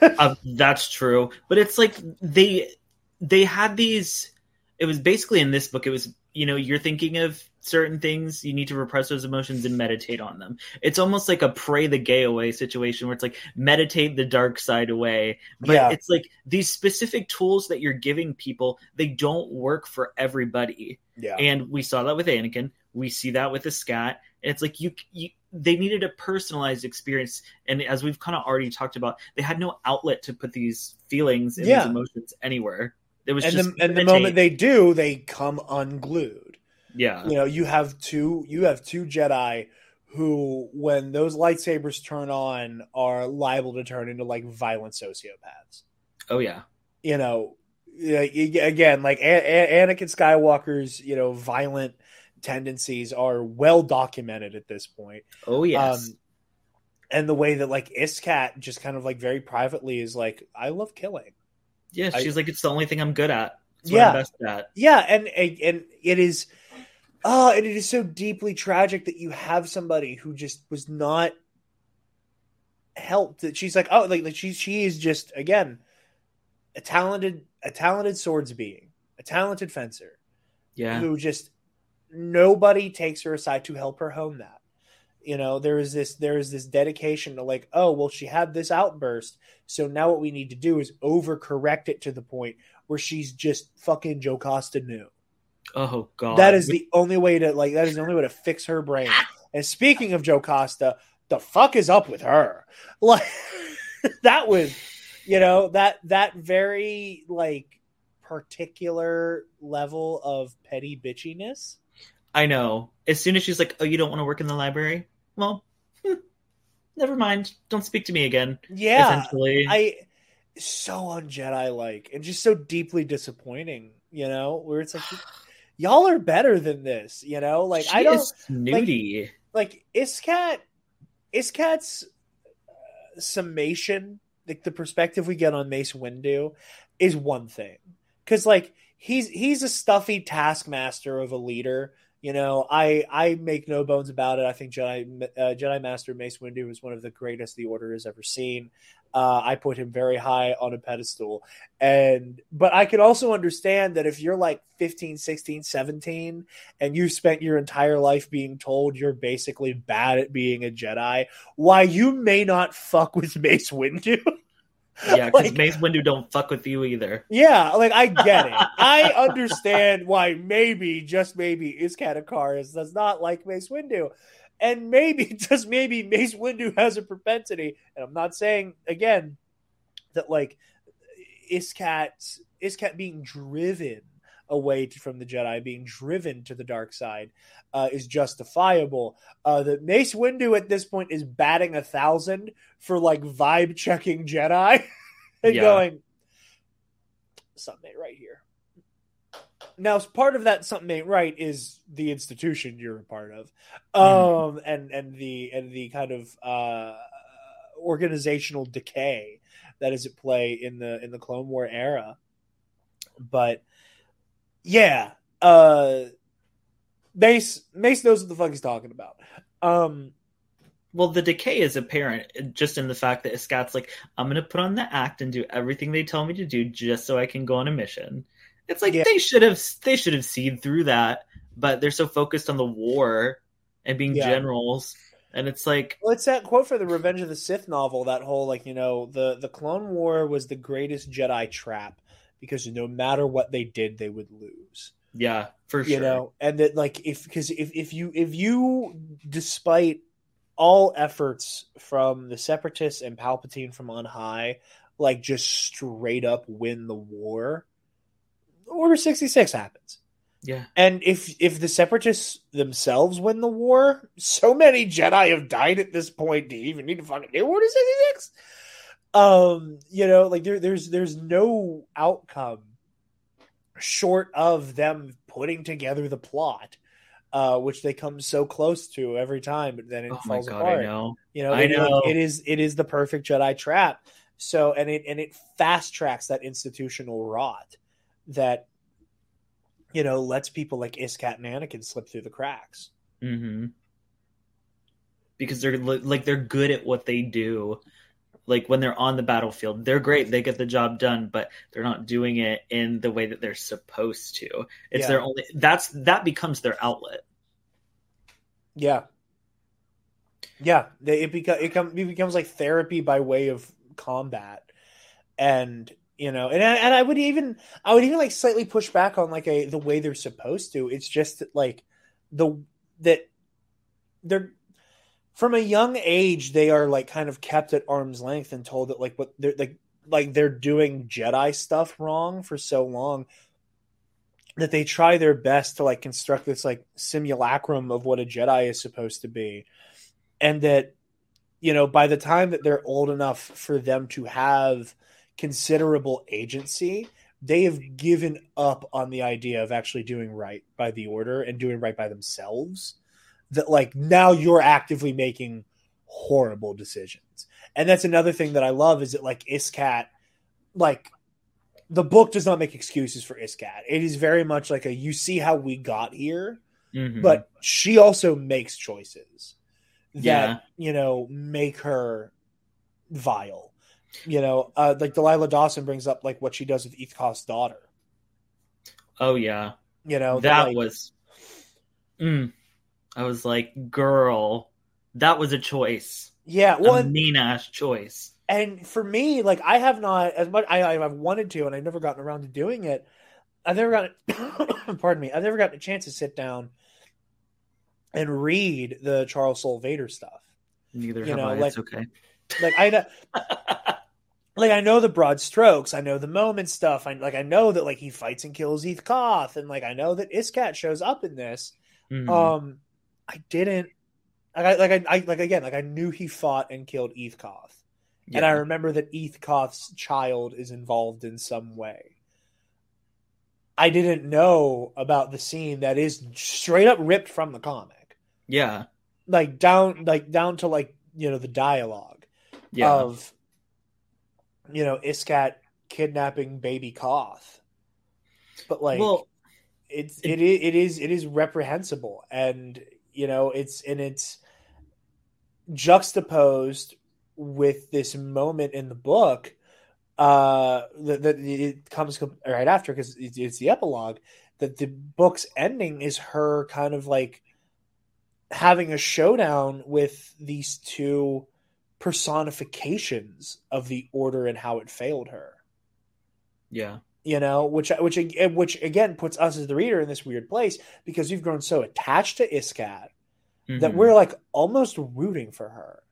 uh, (laughs) that's true, but it's like they they had these. It was basically in this book. It was you know you're thinking of certain things you need to repress those emotions and meditate on them it's almost like a pray the gay away situation where it's like meditate the dark side away but yeah. it's like these specific tools that you're giving people they don't work for everybody yeah and we saw that with anakin we see that with the scat and it's like you, you they needed a personalized experience and as we've kind of already talked about they had no outlet to put these feelings and yeah. these emotions anywhere it was and just the, and the moment they do they come unglued yeah. You know, you have two you have two Jedi who when those lightsabers turn on are liable to turn into like violent sociopaths. Oh yeah. You know, again, like Anakin Skywalker's, you know, violent tendencies are well documented at this point. Oh yes. Um, and the way that like Iskat just kind of like very privately is like, I love killing. Yeah, she's I, like, it's the only thing I'm good at. It's yeah, Yeah, and and it is Oh, and it is so deeply tragic that you have somebody who just was not helped. That she's like, oh, like, like she she is just again a talented a talented swords being, a talented fencer. Yeah, who just nobody takes her aside to help her home that. You know, there is this there is this dedication to like, oh, well, she had this outburst, so now what we need to do is overcorrect it to the point where she's just fucking Jocasta Nu Oh god. That is the only way to like that is the only way to fix her brain. And speaking of Jocasta, the fuck is up with her? (laughs) Like (laughs) that was you know, that that very like particular level of petty bitchiness. I know. As soon as she's like, "Oh, you don't want to work in the library?" Well, hmm, never mind. Don't speak to me again. Yeah, essentially. I so un Jedi like and just so deeply disappointing. You know, where it's like (sighs) y'all are better than this, you know? Like she I don't snooty. Like, like Iskat Iskat's uh, summation, like the perspective we get on Mace Windu is one thing. Cuz like he's he's a stuffy taskmaster of a leader you know, I I make no bones about it. I think Jedi uh, Jedi Master Mace Windu is one of the greatest the Order has ever seen. Uh, I put him very high on a pedestal. And but I can also understand that if you're like 15, 16, 17 and you spent your entire life being told you're basically bad at being a Jedi, why you may not fuck with Mace Windu. (laughs) Yeah, because like, Mace Windu don't fuck with you either. Yeah, like I get it. (laughs) I understand why maybe, just maybe, Iskat Akaris does not like Mace Windu. And maybe, (laughs) just maybe, Mace Windu has a propensity, and I'm not saying again that like Iskat Iskat being driven away from the Jedi, being driven to the dark side, uh, is justifiable. Uh, that Mace Windu at this point is batting a thousand for like vibe checking Jedi (laughs) and yeah. going something ain't right here. Now, part of that something ain't right is the institution you're a part of, mm-hmm. um, mm. and and the and the kind of uh, organizational decay that is at play in the in the Clone War era. But yeah, uh, Mace Mace knows what the fuck he's talking about. Um, well, the decay is apparent just in the fact that Iskat's like, I'm going to put on the act and do everything they tell me to do just so I can go on a mission. It's like yeah. they should have they should have seen through that, but they're so focused on the war and being yeah. generals. And it's like well, it's that quote for the Revenge of the Sith novel. That whole like you know the the Clone War was the greatest Jedi trap because no matter what they did, they would lose. Yeah, for sure. You know, and that like if because if if you if you despite all efforts from the separatists and Palpatine from on high, like just straight up win the war, Order 66 happens. Yeah. And if if the separatists themselves win the war, so many Jedi have died at this point. Do you even need to fucking do Order 66? Um, you know, like there, there's there's no outcome short of them putting together the plot, uh, which they come so close to every time, but then it Oh falls my god, apart. I know. You know, I it, know. it is it is the perfect Jedi trap. So and it and it fast tracks that institutional rot that you know lets people like Iskat and Anakin slip through the cracks. mm-hmm. Because they're like they're good at what they do. Like when they're on the battlefield, they're great. They get the job done, but they're not doing it in the way that they're supposed to. It's Yeah. their only. That's that becomes their outlet. Yeah, yeah. They, it becomes it, come, it becomes like therapy by way of combat, and you know, and I, and I would even I would even like slightly push back on like a the way they're supposed to. It's just that, like the that they're from a young age they are like kind of kept at arm's length and told that like what they're like like they're doing Jedi stuff wrong for so long that they try their best to like construct this like simulacrum of what a Jedi is supposed to be. And that, you know, by the time that they're old enough for them to have considerable agency, they have given up on the idea of actually doing right by the order and doing right by themselves. That like now you're actively making horrible decisions. And that's another thing that I love is that like Iskat, like the book does not make excuses for Iskat. It is very much like a you see how we got here, Mhm. but she also makes choices that Yeah. you know make her vile. You know, uh, like Delilah Dawson brings up like what she does with Eth Koth's daughter. oh yeah, You know, that like- was. Mm. I was like, girl, that was a choice. yeah. Well, a mean ass choice. and for me, like I have not as much. I I've wanted to, and I've never gotten around to doing it. I've never gotten. (coughs) pardon me. I've never gotten a chance to sit down and read the Charles Soule Vader stuff. Neither You have know, I. like- it's okay. Like I know, (laughs) like I know the broad strokes. I know the moment stuff. I like I know that like he fights and kills Eth Koth, and like I know that Iskat shows up in this. Mhm. Um, I didn't. Like I like I, I like again like I knew he fought and killed Eth Koth, and I remember that Eth Koth's child is involved in some way. I didn't know about the scene that is straight up ripped from the comic, yeah, like down like down to like you know the dialogue yeah, of you know Iskat kidnapping baby Koth, but like well, it's it it is it is reprehensible. And you know it's and it's juxtaposed with this moment in the book uh that, that it comes right after because it's, it's the epilogue that the book's ending is her kind of like having a showdown with these two personifications of the order and how it failed her. Yeah, you know which which which again puts us as the reader in this weird place because we've grown so attached to Iskat that mm-hmm. we're like almost rooting for her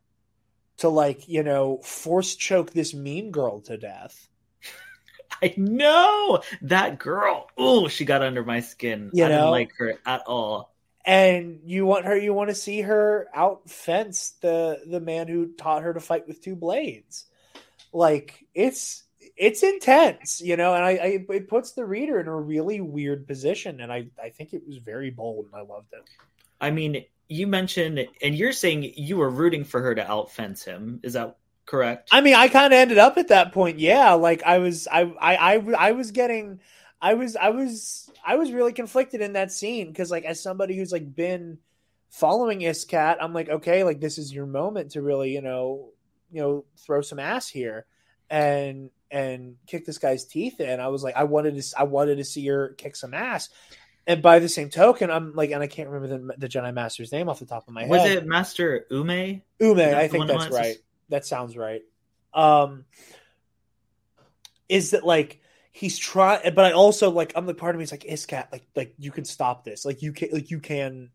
to like you know force choke this mean girl to death. (laughs) I know! That girl. Oh, she got under my skin. You I didn't like her at all. and you want her you want to see her out fence the the man who taught her to fight with two blades. Like it's it's intense you know? And I, I it puts the reader in a really weird position and i i think it was very bold and i loved it. I mean, you mentioned, and you're saying you were rooting for her to outfence him. Is that correct? I mean, I kind of ended up at that point. Yeah, like I was, I, I, I, I was getting, I was, I was, I was really conflicted in that scene because, like, as somebody who's like been following Iskat, I'm like, okay, like this is your moment to really, you know, you know, throw some ass here, and and kick this guy's teeth in. I was like, I wanted to, I wanted to see her kick some ass. And by the same token, I'm like, and I can't remember the, the Jedi Master's name off the top of my head. Was it Master Ume? Ume, I think that's right. That sounds right. Um, is that like he's trying? But I also like I'm like part of me is like Iskat, like like you can stop this, like you can like you can.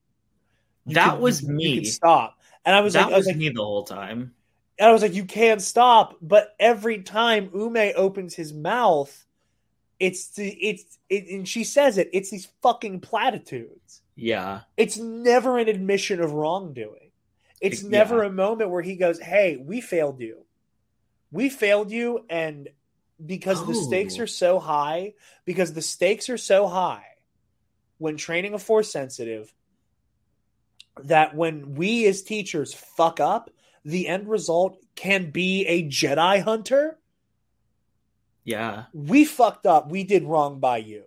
you That can- was you me. You can stop, and I was that like, I was was like, me the whole time. and I was like, you can't stop. But every time Ume opens his mouth, it's the it's it, and she says it. It's these fucking platitudes. Yeah, It's never an admission of wrongdoing. It's Yeah. never a moment where he goes, "Hey, we failed you. we failed you and because oh. the stakes oh. are so high because the stakes are so high when training a force sensitive that when we as teachers fuck up the end result can be a jedi hunter yeah we fucked up we did wrong by you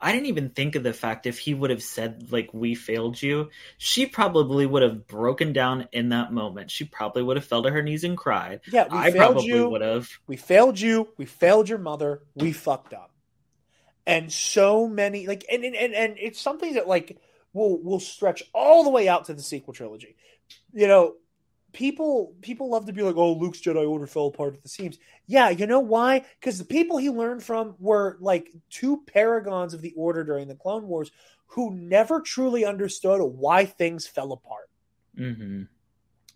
I didn't even think of the fact if he would have said like we failed you, she probably would have broken down in that moment. She probably would have fell to her knees and cried. Yeah, we I failed you. would have. We failed you. We failed your mother. We fucked up. And so many like and and and, and it's something that like will will stretch all the way out to the sequel trilogy. You know, people people love to be like, "Oh, Luke's Jedi Order fell apart at the seams." Yeah, you know why? Because the people he learned from were like two paragons of the Order during the Clone Wars who never truly understood why things fell apart. Mm-hmm.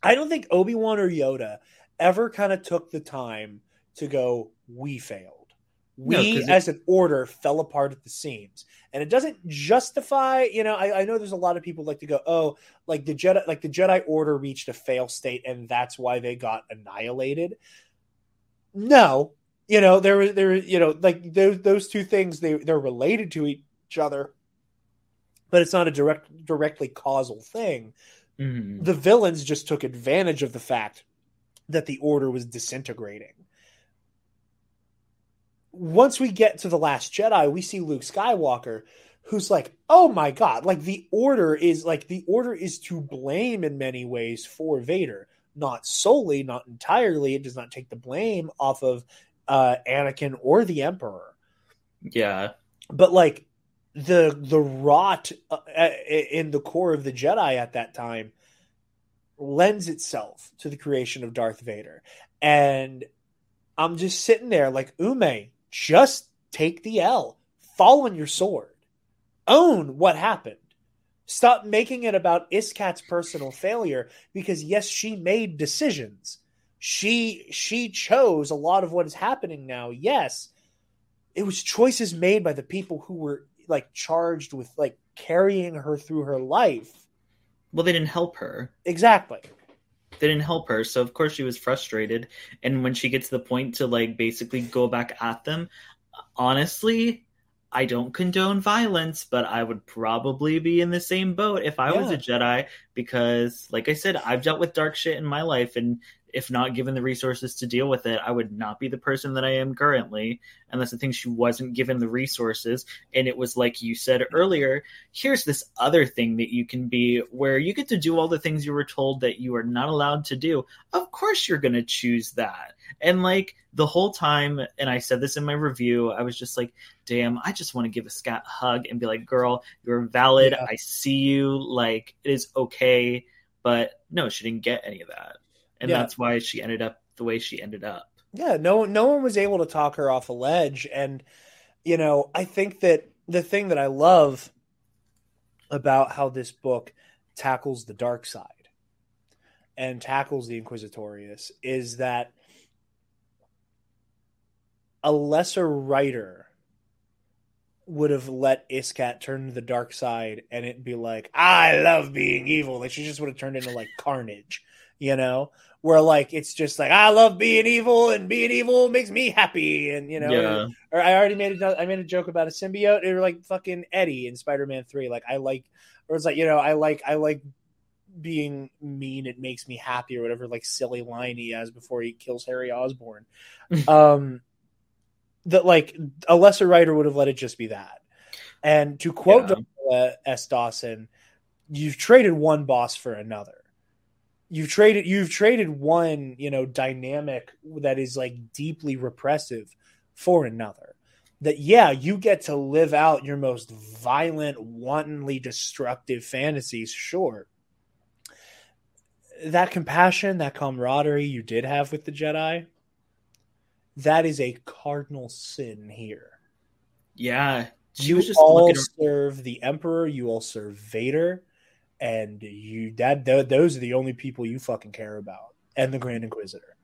I don't think Obi Wan or Yoda ever kind of took the time to go, "We failed." we no, as an order fell apart at the seams and it doesn't justify you know I, I, know there's a lot of people like to go oh like the jedi like the jedi order reached a fail state and that's why they got annihilated. No you know there there you know like those those two things they they're related to each other but it's not a direct directly causal thing. Mm-hmm. the villains just took advantage of the fact that the order was disintegrating once we get to the last jedi we see luke skywalker who's like oh my god like the order is like the order is to blame in many ways for vader. Not solely not entirely. It does not take the blame off of uh anakin or the emperor. Yeah. But like the the rot uh, in the core of the jedi at that time lends itself to the creation of darth vader. And i'm just sitting there like ume just take the L. Fall on your sword. Own what happened. Stop making it about Iskat's personal failure because yes, she made decisions. She she chose a lot of what is happening now. Yes. It was choices made by the people who were like charged with like carrying her through her life. Well, they didn't help her. Exactly didn't help her so of course she was frustrated and when she gets to the point to like basically go back at them honestly i don't condone violence but i would probably be in the same boat if i yeah. was a jedi because like i said i've dealt with dark shit in my life and if not given the resources to deal with it, I would not be the person that I am currently. And that's the thing, she wasn't given the resources. And it was like you said earlier here's this other thing that you can be where you get to do all the things you were told that you are not allowed to do. Of course, you're going to choose that. And like the whole time, and I said this in my review, I was just like, damn, I just want to give a scat hug and be like, girl, you're valid. Yeah. I see you. Like, it is okay. But no, she didn't get any of that and yeah. that's why she ended up the way she ended up. Yeah, no no one was able to talk her off a ledge and you know, I think that the thing that I love about how this book tackles the dark side and tackles the inquisitorius is that a lesser writer would have let Iskat turn to the dark side and it'd be like, I love being evil. Like she just would have turned into like carnage, you know? where like it's just like I love being evil and being evil makes me happy and you know yeah. or I already made a I made a joke about a symbiote or like fucking Eddie in Spider-Man 3 like I like or it's like you know I like I like being mean it makes me happy or whatever like silly line he has before he kills Harry Osborn (laughs) um that like a lesser writer would have let it just be that. And to quote yeah. S. Dawson you've traded one boss for another. You've traded you've traded one you know dynamic that is like deeply repressive for another. That yeah you get to live out your most violent wantonly destructive fantasies sure. That compassion that camaraderie you did have with the jedi that is a cardinal sin here yeah you was just all looking... serve the emperor you all serve vader and you that th- those are the only people you fucking care about, and the Grand Inquisitor.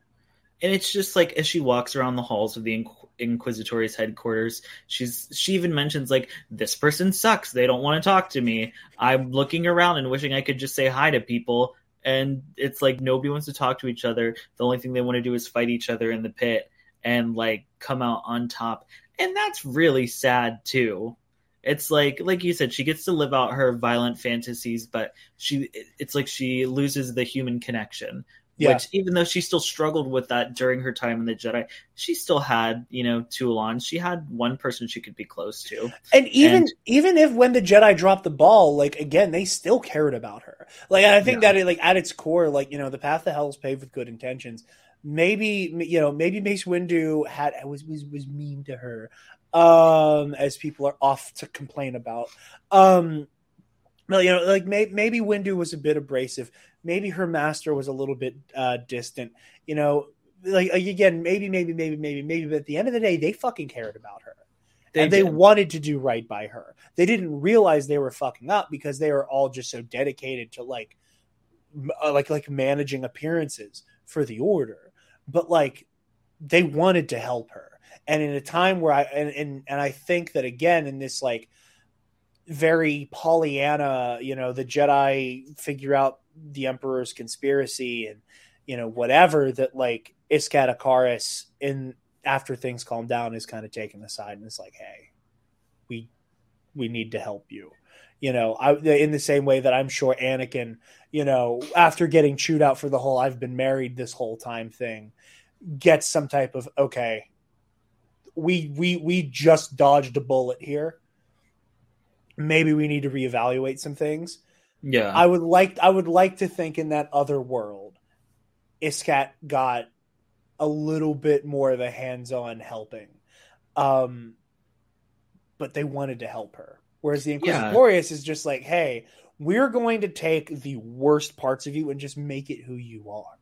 And it's just like as she walks around the halls of the Inquisitorius headquarters, she's she even mentions like this person sucks. They don't want to talk to me. I'm looking around and wishing I could just say hi to people, and it's like nobody wants to talk to each other. The only thing they want to do is fight each other in the pit and like come out on top. And that's really sad too. It's like like you said she gets to live out her violent fantasies but she it's like she loses the human connection yeah. Which even though she still struggled with that during her time in the Jedi, she still had, you know, Tualon. She had one person she could be close to. And even and, even if when the Jedi dropped the ball, like again, they still cared about her. Like I think yeah. that it, like at its core, like, you know, the path to hell is paved with good intentions. Maybe you know, maybe Mace Windu had was was was mean to her, um, as people are off to complain about. Um well, you know, like may, maybe Windu was a bit abrasive maybe her master was a little bit uh, distant. You know, like again, maybe, maybe, maybe, maybe, maybe. But at the end of the day, they fucking cared about her. They and did. they wanted to do right by her. They didn't realize they were fucking up because they were all just so dedicated to like, uh, like, like managing appearances for the order. But like, they wanted to help her. And in a time where I and and, and I think that again in this like very Pollyanna, you know, the Jedi figure out the Emperor's conspiracy and you know whatever that like Iskat Akaris in after things calm down is kind of taken aside and it's like, hey, we we need to help you. You know, I, in the same way that I'm sure Anakin, you know, after getting chewed out for the whole "I've been married this whole time" thing, gets some type of okay. We we we just dodged a bullet here. Maybe we need to reevaluate some things yeah. I would like I would like to think in that other world, Iskat got a little bit more of a hands-on helping. Um but they wanted to help her. Whereas the Inquisitorius yeah. is just like, hey, we're going to take the worst parts of you and just make it who you are.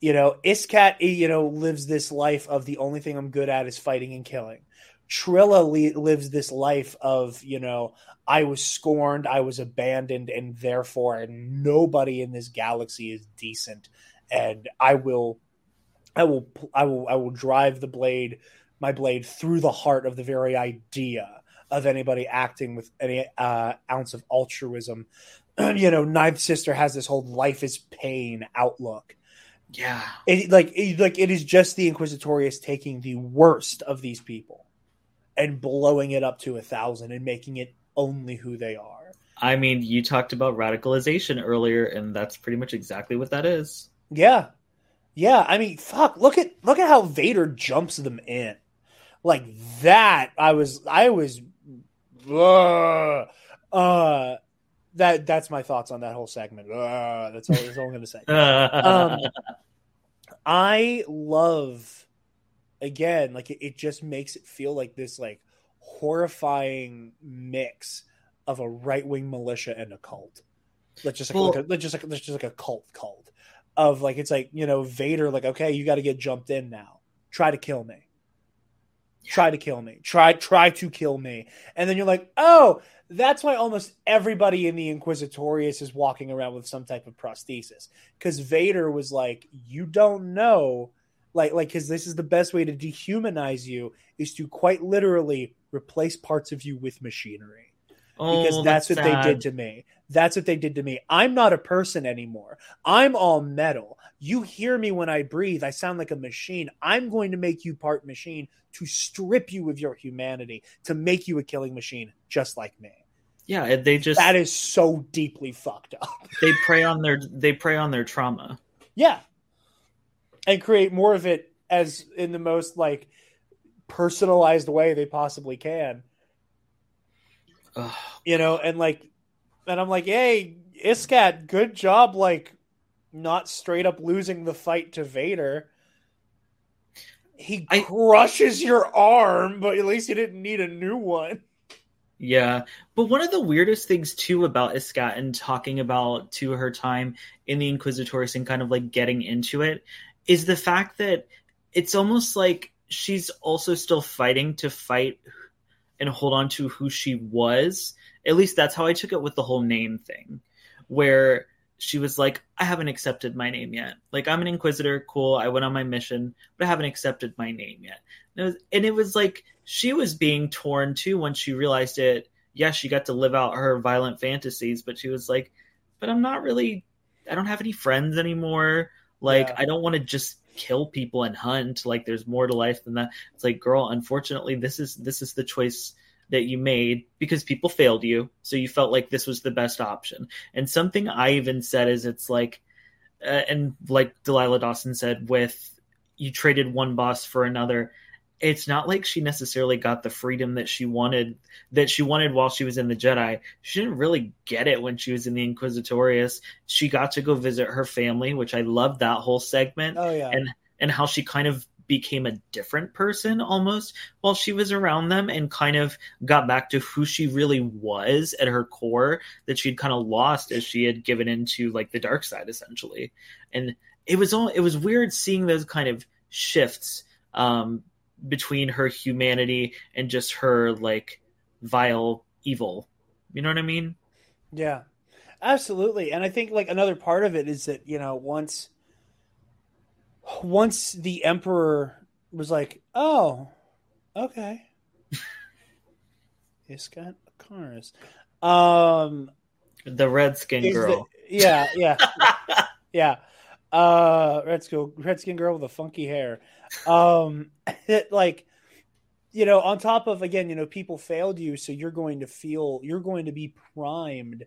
You know, Iskat, eh, you know, lives this life of the only thing I'm good at is fighting and killing. Trilla li- lives this life of, you know, I was scorned, I was abandoned, and therefore nobody in this galaxy is decent. And I will, I will, I will, I will drive the blade, my blade through the heart of the very idea of anybody acting with any uh, ounce of altruism. (clears throat) you know, Ninth Sister has this whole life is pain outlook. Yeah, it, like it, like it is just the Inquisitorius taking the worst of these people and blowing it up to a thousand and making it only who they are. I mean, you talked about radicalization earlier, and that's pretty much exactly what that is. Yeah, yeah. I mean, fuck. Look at look at how Vader jumps them in, like that. I was I was, uh, uh that that's my thoughts on that whole segment. Uh, that's all, that's all I'm going to say. (laughs) um, I love again, like it, it just makes it feel like this like horrifying mix of a right wing militia and a cult. Let's just like, well, like, a, let's just like let's just like a cult cult of like it's like you know Vader like okay you got to get jumped in now try to kill me try to kill me try try to kill me. And then you're like oh that's why almost everybody in the inquisitorius is walking around with some type of prosthesis. Because vader was like you don't know. Like like because this is the best way to dehumanize you is to quite literally replace parts of you with machinery oh, because that's, that's what sad. they did to me. That's what they did to me. I'm not a person anymore. I'm all metal. You hear me when i breathe. I sound like a machine. I'm going to make you part machine to strip you of your humanity to make you a killing machine just like me. Yeah they just that is so deeply fucked up. (laughs) They prey on their they prey on their trauma. Yeah. And create more of it as in the most like personalized way they possibly can. Ugh. You know, and like, and I'm like, hey, Iskat, good job, like, not straight up losing the fight to Vader. He I, crushes your arm, but at least he didn't need a new one. Yeah, but one of the weirdest things too about Iskat and talking about to her time in the Inquisitors and kind of like getting into it is the fact that it's almost like she's also still fighting to fight and hold on to who she was. At least that's how I took it with the whole name thing, where she was like, I haven't accepted my name yet. Like, I'm an inquisitor, cool. I went on my mission, but I haven't accepted my name yet. And it was, and it was like she was being torn too when she realized it. Yes, she got to live out her violent fantasies, but she was like, but I'm not really I don't have any friends anymore. Like Yeah. I don't want to just kill people and hunt. Like there's more to life than that. It's like, girl, unfortunately, this is this is the choice that you made because people failed you. So you felt like this was the best option. And something I even said is it's like uh, and like Delilah Dawson said with you traded one boss for another it's not like she necessarily got the freedom that she wanted that she wanted while she was in the Jedi. She didn't really get it when she was in the Inquisitorius. She got to go visit her family, which I loved that whole segment Oh yeah. and and how she kind of became a different person almost while she was around them and kind of got back to who she really was at her core that she'd kind of lost as she had given into like the dark side essentially and it was all it was weird seeing those kind of shifts um between her humanity and just her like vile evil. You know what i mean? Yeah, absolutely. And I think like another part of it is that you know once once the emperor was like, "Oh, okay, (laughs) Iskat Akaris," um, the red skin girl. that- yeah, yeah, (laughs) yeah. Uh, red skin, red skin girl with the funky hair. Um, it, (laughs) like you know, on top of again, you know, people failed you, so you're going to feel you're going to be primed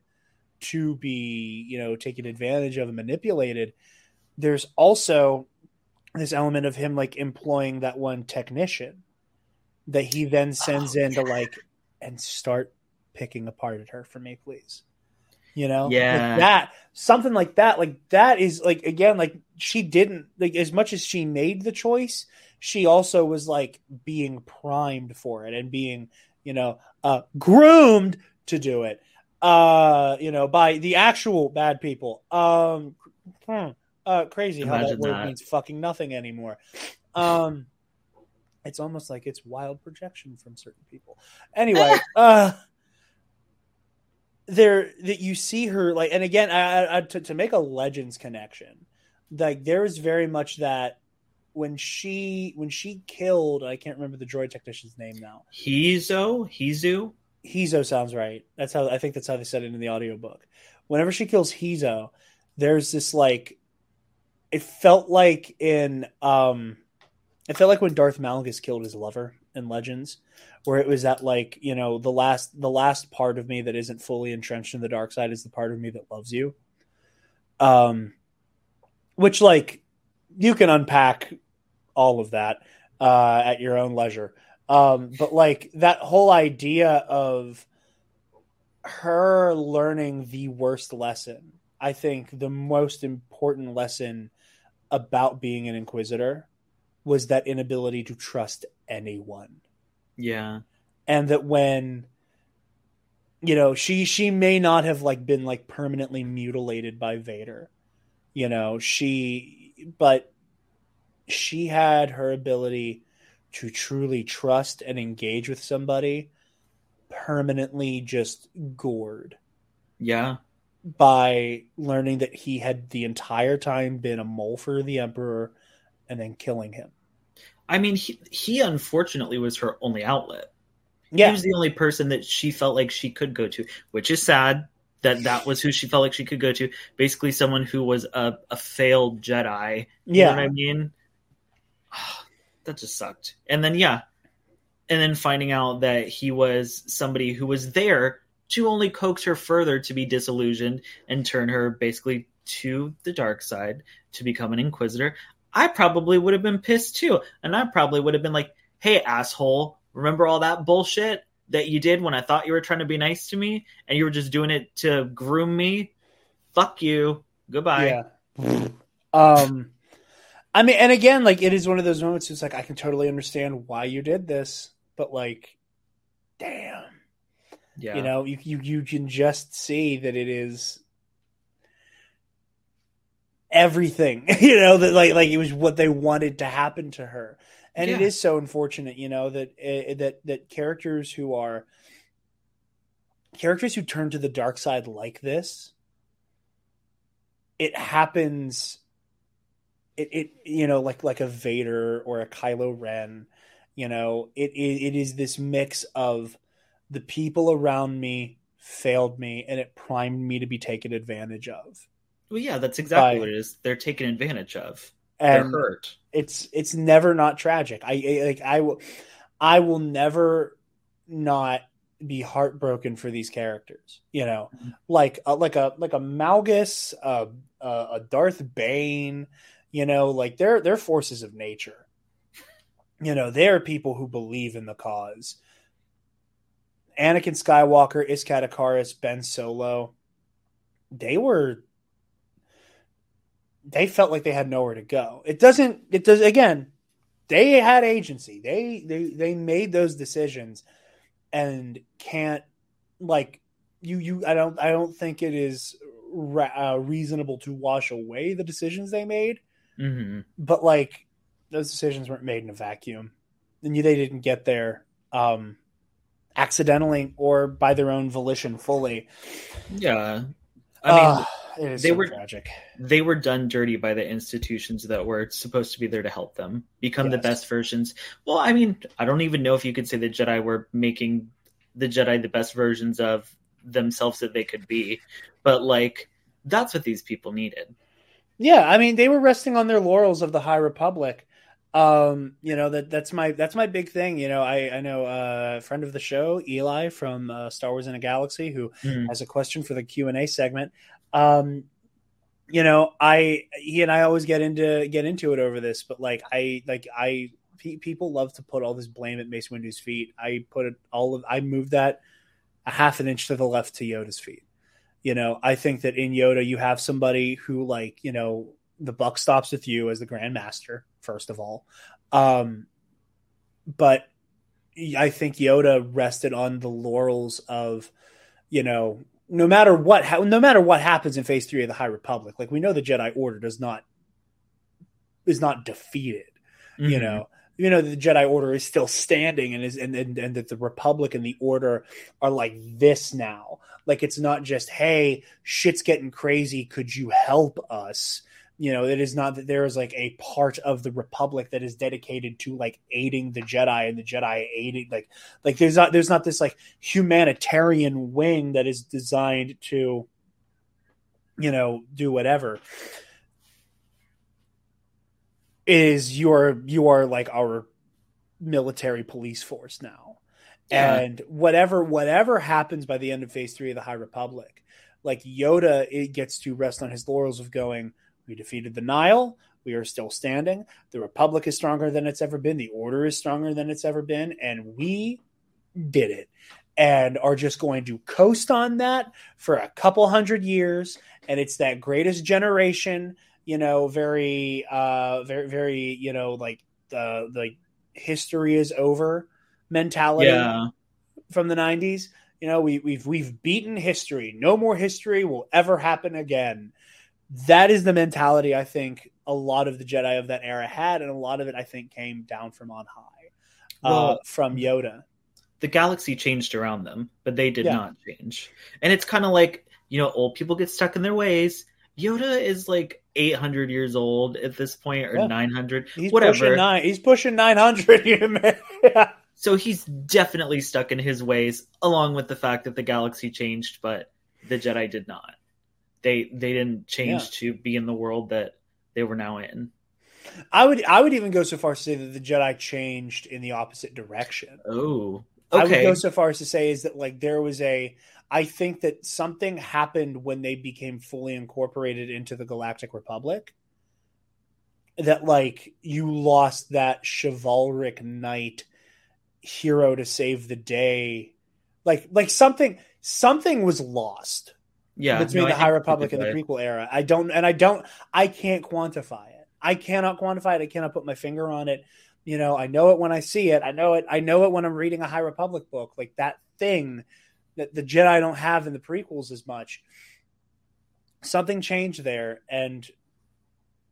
to be, you know, taken advantage of and manipulated. There's also this element of him like employing that one technician that he then sends Oh, in to like and start picking apart at her for me, please. You know, Like Yeah. that something like that, like that is like again, like she didn't like as much as she made the choice, she also was like being primed for it and being, you know, uh groomed to do it. Uh, you know, by the actual bad people. Um hmm, uh crazy how that Imagine word that. means fucking nothing anymore. Um it's almost like it's wild projection from certain people. Anyway, (laughs) uh there that you see her like and again I, I, I to, to make a legends connection like there is very much that when she when she killed i can't remember the droid technician's name now Hizo, Hizu. Hizo sounds right. That's how I think that's how they said it in the audiobook. Whenever she kills Hizo, there's this like it felt like in um it felt like when Darth Malgus killed his lover in Legends, where it was that like, you know, the last the last part of me that isn't fully entrenched in the dark side is the part of me that loves you. Um which like you can unpack all of that uh at your own leisure. Um, but like that whole idea of her learning the worst lesson, I think the most important lesson about being an inquisitor was that inability to trust anyone. Yeah. And that when you know, she she may not have like been like permanently mutilated by Vader. You know, she but she had her ability to truly trust and engage with somebody permanently just gored Yeah. by learning that he had the entire time been a mole for the emperor and then killing him. I mean, he, he unfortunately was her only outlet. Yeah. He was the only person that she felt like she could go to, which is sad that that was who she felt like she could go to. Basically, someone who was a, a failed Jedi. You Yeah. know what I mean? (sighs) that just sucked. And then, yeah. And then finding out that he was somebody who was there to only coax her further to be disillusioned and turn her basically to the dark side to become an inquisitor. I probably would have been pissed too. And I probably would have been like, hey, asshole, remember all that bullshit that you did when I thought you were trying to be nice to me and you were just doing it to groom me? Fuck you. Goodbye. Yeah. Um I mean and again like it is one of those moments it's like I can totally understand why you did this, but like damn. Yeah. You know, you you you can just see that it is everything, (laughs) you know, that like like it was what they wanted to happen to her. And it Yeah. is so unfortunate, you know, that uh, that that characters who are characters who turn to the dark side like this it happens it, it you know like like a Vader or a Kylo Ren you know it, it it is this mix of the people around me failed me and it primed me to be taken advantage of Well, yeah, that's exactly by, what it is. They're taken advantage of. And They're hurt. It's it's never not tragic. I, I like I will I will never not be heartbroken for these characters. You know, mm-hmm. like a, like a like a Malgus, a, a Darth Bane. You know, like they're they're forces of nature. You know, they are people who believe in the cause. Anakin Skywalker, Iskat Akaris, Ben Solo, they were they felt like they had nowhere to go. It doesn't it does again, they had agency. They they they made those decisions and can't like you you I don't I don't think it is uh, reasonable to wash away the decisions they made. Mm-hmm. But like those decisions weren't made in a vacuum, and you, they didn't get there um, accidentally or by their own volition fully. Yeah, I mean. Uh, they so were tragic. They were done dirty by the institutions that were supposed to be there to help them become yes. the best versions. Well, I mean, I don't even know if you could say the Jedi were making the Jedi the best versions of themselves that they could be, but like that's what these people needed. Yeah, I mean, they were resting on their laurels of the High Republic. Um, you know that that's my that's my big thing. You know, I I know a friend of the show, Eli from uh, Star Wars in a Galaxy, who mm. has a question for the Q and A segment. Um, you know, I he and I always get into get into it over this, but like I like I people love to put all this blame at Mace Windu's feet. I put it all of I moved that a half an inch to the left to Yoda's feet. You know, I think that in Yoda you have somebody who like, you know, the buck stops with you as the Grand Master, first of all. Um but I think Yoda rested on the laurels of, you know, no matter what ha- no matter what happens in phase 3 of the high republic like we know the jedi order does not is not defeated mm-hmm. you know? You know the jedi order is still standing and is and, and and that the republic and the order are like this now. Like it's not just hey shit's getting crazy. Could you help us you know it is not that there is like a part of the republic that is dedicated to like aiding the jedi and the jedi aiding like like there's not there's not this like humanitarian wing that is designed to you know do whatever is your you are like our military police force now yeah. and whatever whatever happens by the end of phase three of the high republic like yoda it gets to rest on his laurels of going we defeated the Nihil. We are still standing. The Republic is stronger than it's ever been. The Order is stronger than it's ever been. And we did it and are just going to coast on that for a couple hundred years. And it's that greatest generation, you know, very, uh, very, very, you know, like the, the history is over mentality yeah. from the 90s. You know, we, we've we've beaten history. No more history will ever happen again that is the mentality I think a lot of the Jedi of that era had, and a lot of it I think came down from on high, uh, well, from Yoda. The galaxy changed around them, but they did yeah. not change. And it's kind of like you know, old people get stuck in their ways. Yoda is like 800 years old at this point, or yeah. 900, he's whatever. Pushing nine, he's pushing 900. (laughs) yeah. So he's definitely stuck in his ways, along with the fact that the galaxy changed, but the Jedi did not they they didn't change yeah. to be in the world that they were now in. I would I would even go so far as to say that the Jedi changed in the opposite direction. Oh, okay. I would go so far as to say is that like there was a I think that something happened when they became fully incorporated into the Galactic Republic. That like you lost that chivalric knight hero to save the day. Like like something something was lost yeah, between no, the High Republic and the prequel era. I don't, and I don't, I can't quantify it. I cannot quantify it. I cannot put my finger on it. You know, I know it when I see it. I know it. I know it when I'm reading a High Republic book. Like that thing that the Jedi don't have in the prequels as much. Something changed there, and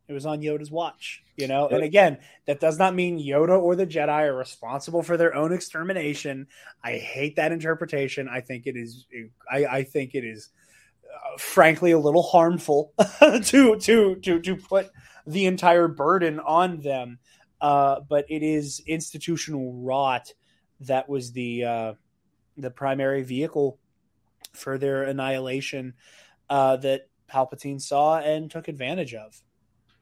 it was on Yoda's watch. You know, and again, that does not mean Yoda or the Jedi are responsible for their own extermination. I hate that interpretation. I think it is. I, I think it is frankly a little harmful (laughs) to to to to put the entire burden on them. Uh, but it is institutional rot that was the uh, the primary vehicle for their annihilation. Uh, that Palpatine saw and took advantage of,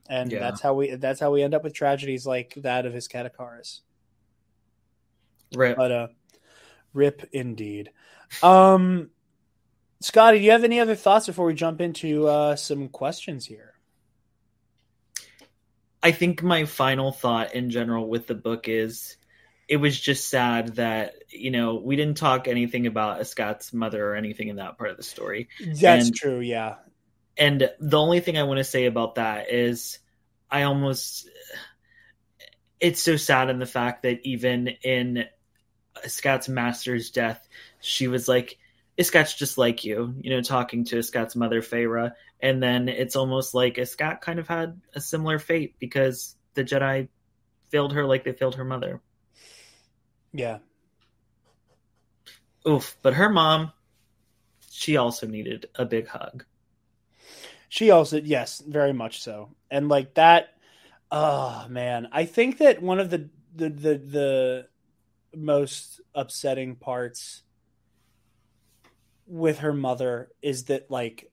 and Yeah. that's how we that's how we end up with tragedies like that of Iskat Akaris. Rip. But uh, rip indeed. Um, Scotty, do you have any other thoughts before we jump into uh, some questions here? I think my final thought in general with the book is it was just sad that, you know, we didn't talk anything about Scott's mother or anything in that part of the story. That's And- true. Yeah. And the only thing I want to say about that is I almost it's so sad in the fact that even in Scott's master's death, she was like, Scott's just like you, you know, talking to Scott's mother, Feyre. And then it's almost like Scott kind of had a similar fate because the Jedi failed her like they failed her mother. Yeah. Oof. But her mom, she also needed a big hug. She also, yes, very much so. And like that, oh man, I think that one of the the the, the most upsetting parts with her mother is that like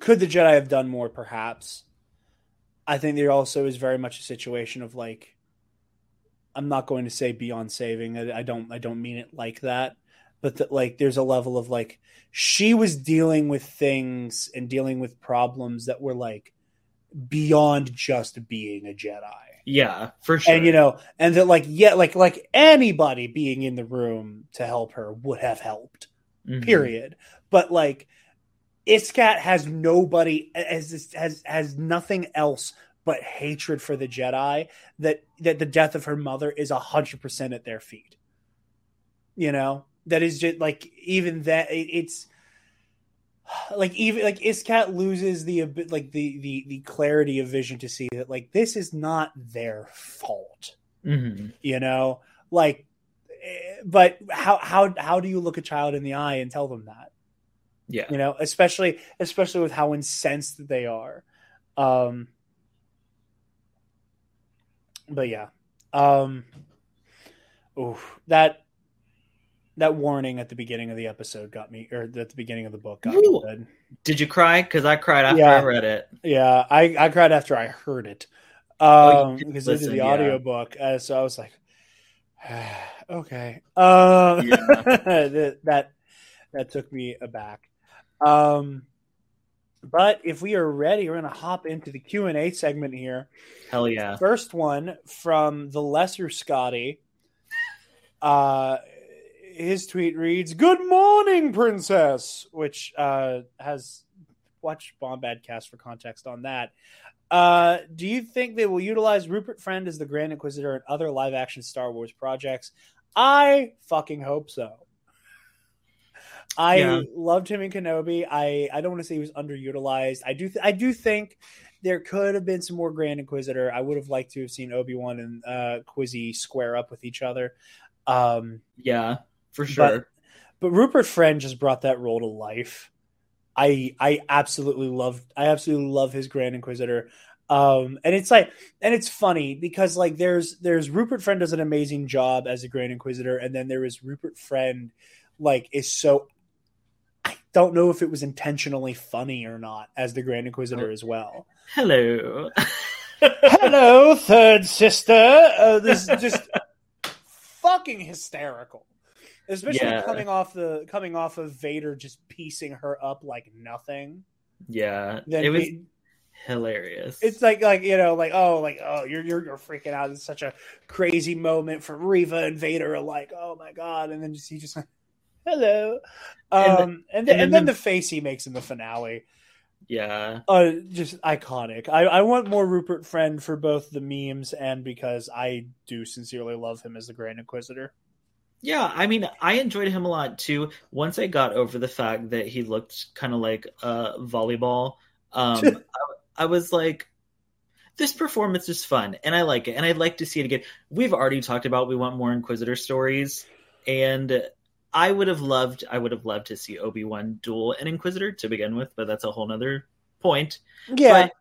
could the Jedi have done more perhaps? I think there also is very much a situation of like I'm not going to say beyond saving. I, I don't I don't mean it like that, but that like there's a level of like she was dealing with things and dealing with problems that were like beyond just being a Jedi. Yeah, for sure. And you know, and that like yeah, like like anybody being in the room to help her would have helped. Mhm. Period. But like Iskat has nobody has has has nothing else but hatred for the Jedi that that the death of her mother is a hundred percent at their feet. You know? That is just like even that it, it's like even like Iskat loses the like the the the clarity of vision to see that like this is not their fault. Mhm. you know? Like eh, but how how how do you look a child in the eye and tell them that? Yeah. you know especially especially with how incensed they are. Um but yeah. Um oof, that that warning at the beginning of the episode got me or at the beginning of the book got me Ooh. good Did you cry? Because I cried after Yeah. I read it. yeah i i cried after i heard it Oh, um because i did listen, the yeah. audiobook uh, so i was like (sighs) okay um Yeah. (laughs) that, that that took me aback um but if we are ready we're going to hop into the q&a segment here Hell yeah. first one from the lesser scotty uh his tweet reads good morning princess which uh has watch bombadcast for context on that uh do you think they will utilize rupert friend as the grand inquisitor in other live action star wars projects i fucking hope so I Yeah. loved him in Kenobi. I, I don't want to say he was underutilized. I do th- I do think there could have been some more Grand Inquisitor. I would have liked to have seen Obi Wan and uh, Quizzy square up with each other. Um, Yeah, for sure. but Rupert Friend just brought that role to life. I I absolutely love I absolutely love his Grand Inquisitor. Um, and it's like and it's funny because like there's there's Rupert Friend does an amazing job as a Grand Inquisitor, and then there is Rupert Friend like is so I don't know if it was intentionally funny or not as the Grand Inquisitor as well. Hello. (laughs) Hello, third sister. Uh, this is just (laughs) fucking hysterical, especially Yeah. coming off the coming off of Vader just piecing her up like nothing. yeah, Then it was he- hilarious. it's like like you know like oh like oh you're you're you're freaking out. It's such a crazy moment for Reva and Vader are like oh my god, and then just he just (laughs) hello, um, And and, the- then, and and, then then the- the face he makes in the finale. yeah, uh just iconic I, I want more rupert friend for both the memes and because i do sincerely love him as the grand inquisitor yeah. I mean, I enjoyed him a lot too. Once I got over the fact that he looked kind of like uh, volleyball, um, (laughs) I, I was like, this performance is fun, and I like it, and I'd like to see it again. We've already talked about we want more Inquisitor stories, and I would have loved, I would have loved to see Obi Wan duel an Inquisitor to begin with, but that's a whole nother point. yeah But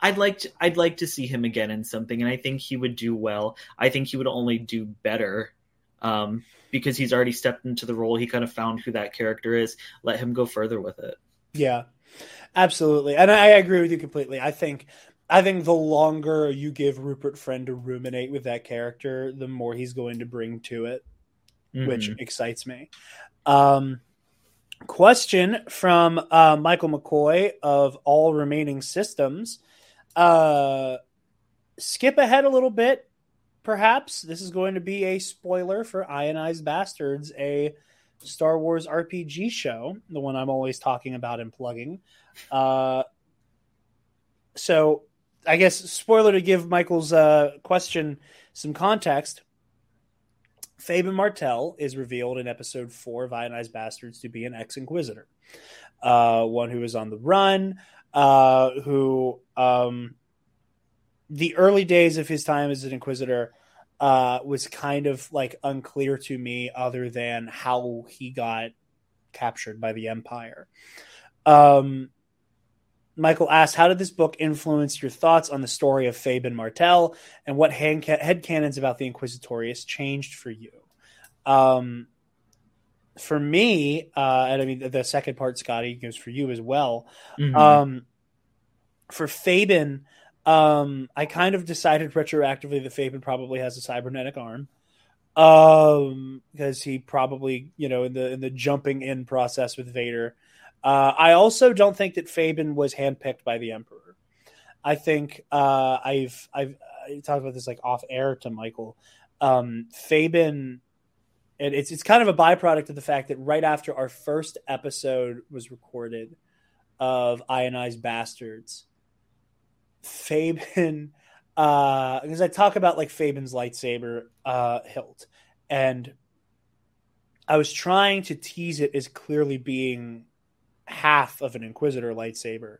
I'd like to, I'd like to see him again in something, and I think he would do well. I think he would only do better um, because he's already stepped into the role. He kind of found who that character is. Let him go further with it. yeah absolutely, and I, agree with you completely. I think I think the longer you give Rupert Friend to ruminate with that character, the more he's going to bring to it, mm-hmm. which excites me. Um, question from uh, Michael McCoy of All Remaining Systems. Uh, skip ahead a little bit, perhaps. This is going to be a spoiler for Ionized Bastards, a Star Wars RPG show, the one I'm always talking about and plugging. Uh, so, I guess spoiler to give Michael's uh, question some context. Faben Martell is revealed in episode four of Ionized Bastards to be an ex Inquisitor, uh, one who is on the run, uh, who um, the early days of his time as an Inquisitor uh, was kind of like unclear to me, other than how he got captured by the Empire. Um, Michael asked, "How did this book influence your thoughts on the story of Faben Martell, and what head canons about the Inquisitorius changed for you?" Um, for me, uh, and I mean the second part, Scotty, goes for you as well. Mm-hmm. Um, for Faben, um, I kind of decided retroactively that Fabian probably has a cybernetic arm. Um, because he probably, you know, in the in the jumping in process with Vader. Uh, I also don't think that Fabian was handpicked by the Emperor. I think uh, I've I've I talked about this like off air to Michael. Um, Faben, and it's it's kind of a byproduct of the fact that right after our first episode was recorded of Ionized Bastards, Faben, uh, because I talk about like Faben's lightsaber uh, hilt, and I was trying to tease it as clearly being half of an Inquisitor lightsaber,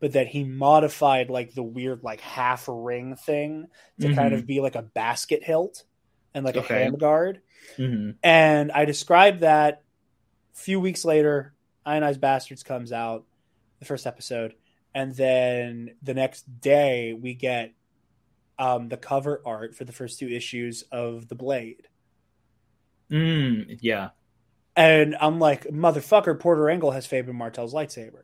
but that he modified like the weird like half ring thing to mm-hmm. kind of be like a basket hilt and like okay. a handguard. Mm-hmm. And I described that. A few weeks later, Ionized Bastards comes out, the first episode, and then the next day we get um, the cover art for the first two issues of the Blade. Mm, yeah. And I'm like, motherfucker, Porter Engle has Fabian Martell's lightsaber.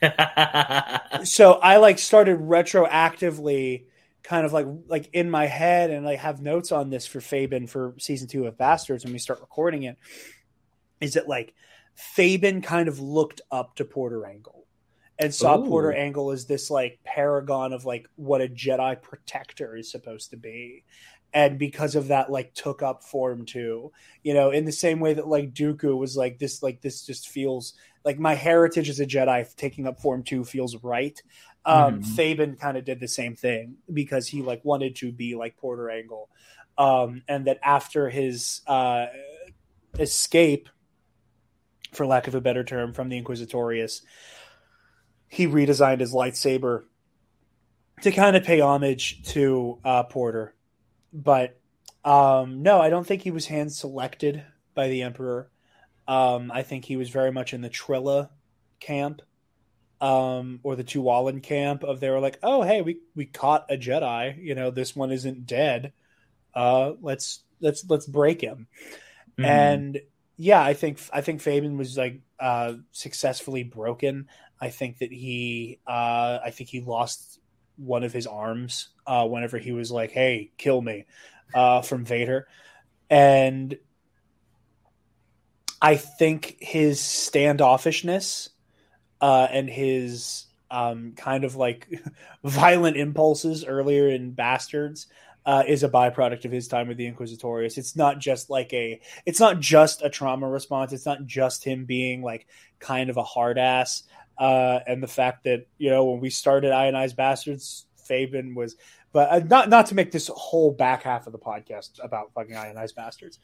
(laughs) so I like started retroactively kind of like like in my head and like have notes on this for Fabian for season two of Bastards when we start recording it. Is it like Fabian kind of looked up to Porter Engle and saw Ooh. Porter Engle as this like paragon of like what a Jedi protector is supposed to be. And because of that, like took up form two, you know, in the same way that like Dooku was like this, like this just feels like my heritage as a Jedi taking up form two feels right. Um, mm-hmm. Faben kind of did the same thing because he like wanted to be like Porter Engle. um, and that after his uh, escape, for lack of a better term, from the Inquisitorius, he redesigned his lightsaber to kind of pay homage to uh, Porter. But um, no, I don't think he was hand selected by the Emperor. Um, I think he was very much in the Trilla camp um, or the Tualon camp of they were like, oh hey, we we caught a Jedi. You know, this one isn't dead. Uh, let's let's let's break him. Mm-hmm. And yeah, I think I think Faben was like uh, successfully broken. I think that he, uh, I think he lost one of his arms uh, whenever he was like, "Hey, kill me," uh, from Vader, and I think his standoffishness uh, and his um, kind of like (laughs) violent impulses earlier in Bastards uh, is a byproduct of his time with the Inquisitorius. It's not just like a, it's not just a trauma response. It's not just him being like kind of a hard ass uh, and the fact that you know when we started Ionized Bastards, Faben was, but uh, not not to make this whole back half of the podcast about fucking Ionized Bastards.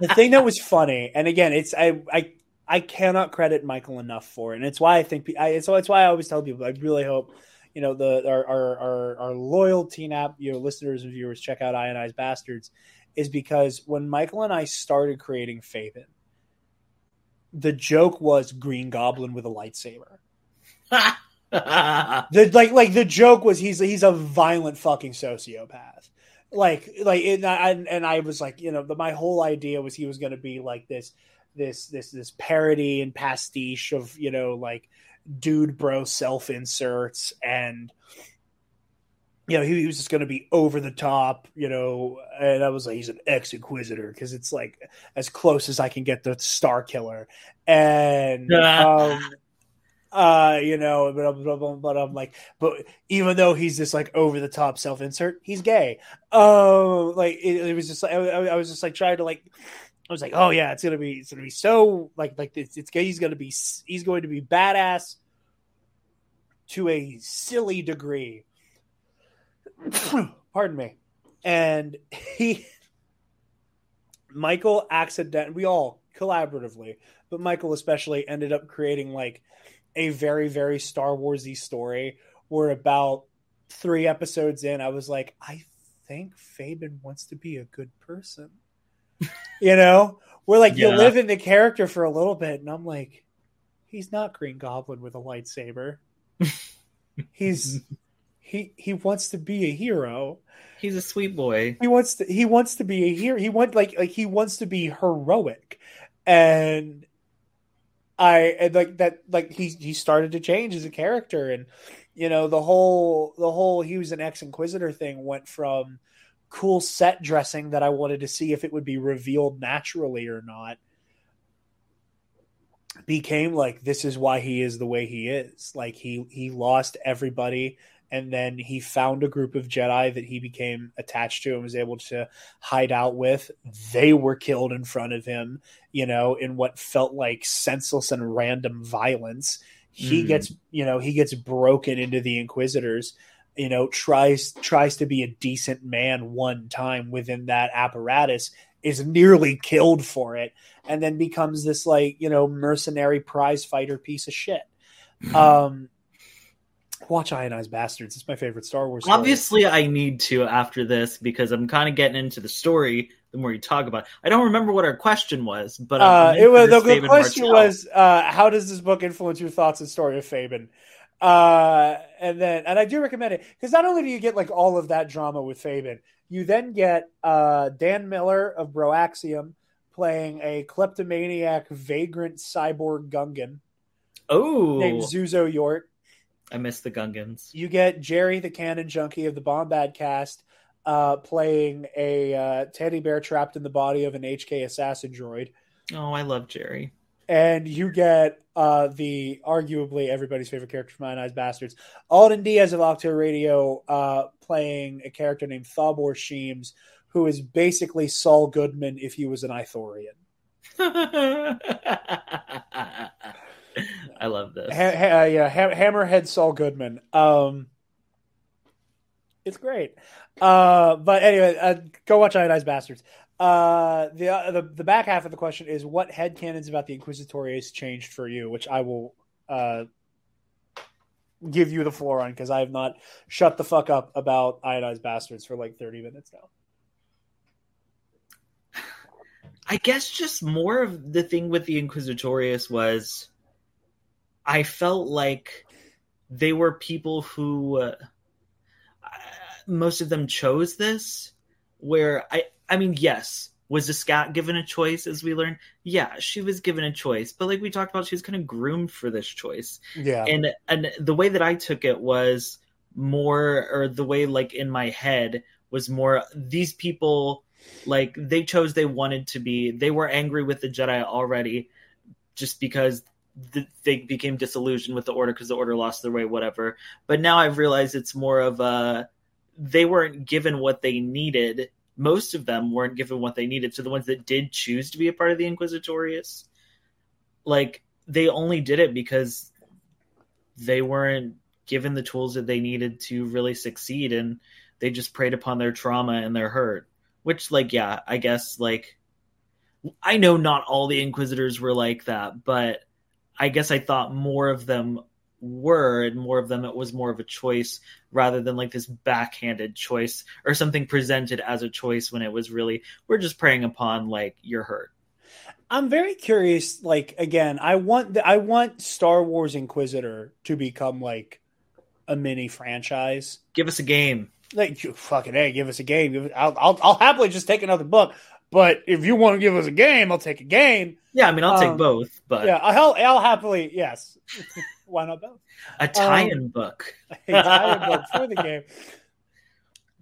the thing that was funny, and again, it's I I I cannot credit Michael enough for it, and it's why I think I so it's why I always tell people I really hope you know the our our our, our loyal TNAP you know listeners and viewers check out Ionized Bastards is because when Michael and I started creating Faben the joke was Green Goblin with a lightsaber. (laughs) the like like the joke was he's he's a violent fucking sociopath. Like like it, and, and I was like you know the, my whole idea was he was going to be like this this this this parody and pastiche of you know like dude bro self inserts and you know he, he was just going to be over the top you know and i was like he's an ex inquisitor because it's like as close as i can get to Starkiller. And (laughs) um uh you know but, but i'm like but even though he's this like over the top self insert he's gay. Um uh, like it, it was just like I, I was just like trying to like I was like, oh yeah, it's gonna be it's gonna be so like like it's, it's he's gonna be he's going to be badass to a silly degree. (clears throat) Pardon me. And he Michael accident we all collaboratively, but Michael especially ended up creating like a very very Star Warsy story where about 3 episodes in I was like, I think Fabian wants to be a good person (laughs) you know, we're like yeah. you live in the character for a little bit, and I'm like, he's not Green Goblin with a lightsaber. (laughs) he's he he wants to be a hero. He's a sweet boy. He wants to he wants to be a hero. He want like like he wants to be heroic, and I and like that like he he started to change as a character, and you know the whole the whole he was an ex inquisitor thing went from cool set dressing that I wanted to see if it would be revealed naturally or not became like this is why he is the way he is. Like he he lost everybody and then he found a group of jedi that he became attached to and was able to hide out with. They were killed in front of him you know in what felt like senseless and random violence. He mm. gets you know he gets broken into the inquisitors you know tries tries to be a decent man one time within that apparatus is nearly killed for it and then becomes this like you know mercenary prize fighter piece of shit mm-hmm. um watch ionized bastards it's my favorite star wars story. obviously i need to after this because i'm kind of getting into the story the more you talk about it. i don't remember what our question was but uh, it was the question Martell. was uh, how does this book influence your thoughts and story of Fabian uh, and then, and I do recommend it because not only do you get like all of that drama with Fabian, you then get uh, Dan Miller of Broaxium playing a kleptomaniac, vagrant cyborg Gungan. Oh, named Zuzo Yort. I miss the Gungans. You get Jerry, the cannon junkie of the Bombad cast, uh, playing a uh, teddy bear trapped in the body of an HK assassin droid. Oh, I love Jerry and you get uh, the arguably everybody's favorite character from Ionized Bastards, Alden Diaz of Octo Radio, uh, playing a character named Thabor Sheems, who is basically Saul Goodman if he was an Ithorian. (laughs) I love this. Ha- ha- yeah, ha- Hammerhead Saul Goodman. Um, it's great. Uh, but anyway, uh, go watch Ionized Bastards. Uh, the, uh, the the back half of the question is what head headcanons about the Inquisitorius changed for you, which I will uh, give you the floor on because I have not shut the fuck up about ionized bastards for like 30 minutes now. I guess just more of the thing with the Inquisitorius was I felt like they were people who uh, most of them chose this where I I mean, yes, was the scat given a choice as we learned? Yeah, she was given a choice, but like we talked about, she was kind of groomed for this choice. Yeah, and and the way that I took it was more, or the way like in my head was more these people like they chose they wanted to be. They were angry with the Jedi already, just because they became disillusioned with the order because the order lost their way, whatever. But now I've realized it's more of a they weren't given what they needed most of them weren't given what they needed. So the ones that did choose to be a part of the Inquisitorius, like they only did it because they weren't given the tools that they needed to really succeed and they just preyed upon their trauma and their hurt. Which like yeah, I guess like I know not all the inquisitors were like that, but I guess I thought more of them were and more of them it was more of a choice rather than like this backhanded choice or something presented as a choice when it was really we're just preying upon like your hurt i'm very curious like again i want the, i want star wars inquisitor to become like a mini franchise give us a game like you fucking hey give us a game I'll, I'll, I'll happily just take another book But if you want to give us a game, I'll take a game. Yeah, I mean, I'll Um, take both, but Yeah, I'll, I'll happily yes. (laughs) Why not both? a tie-in um, book. (laughs) a tie-in book (laughs) for the game.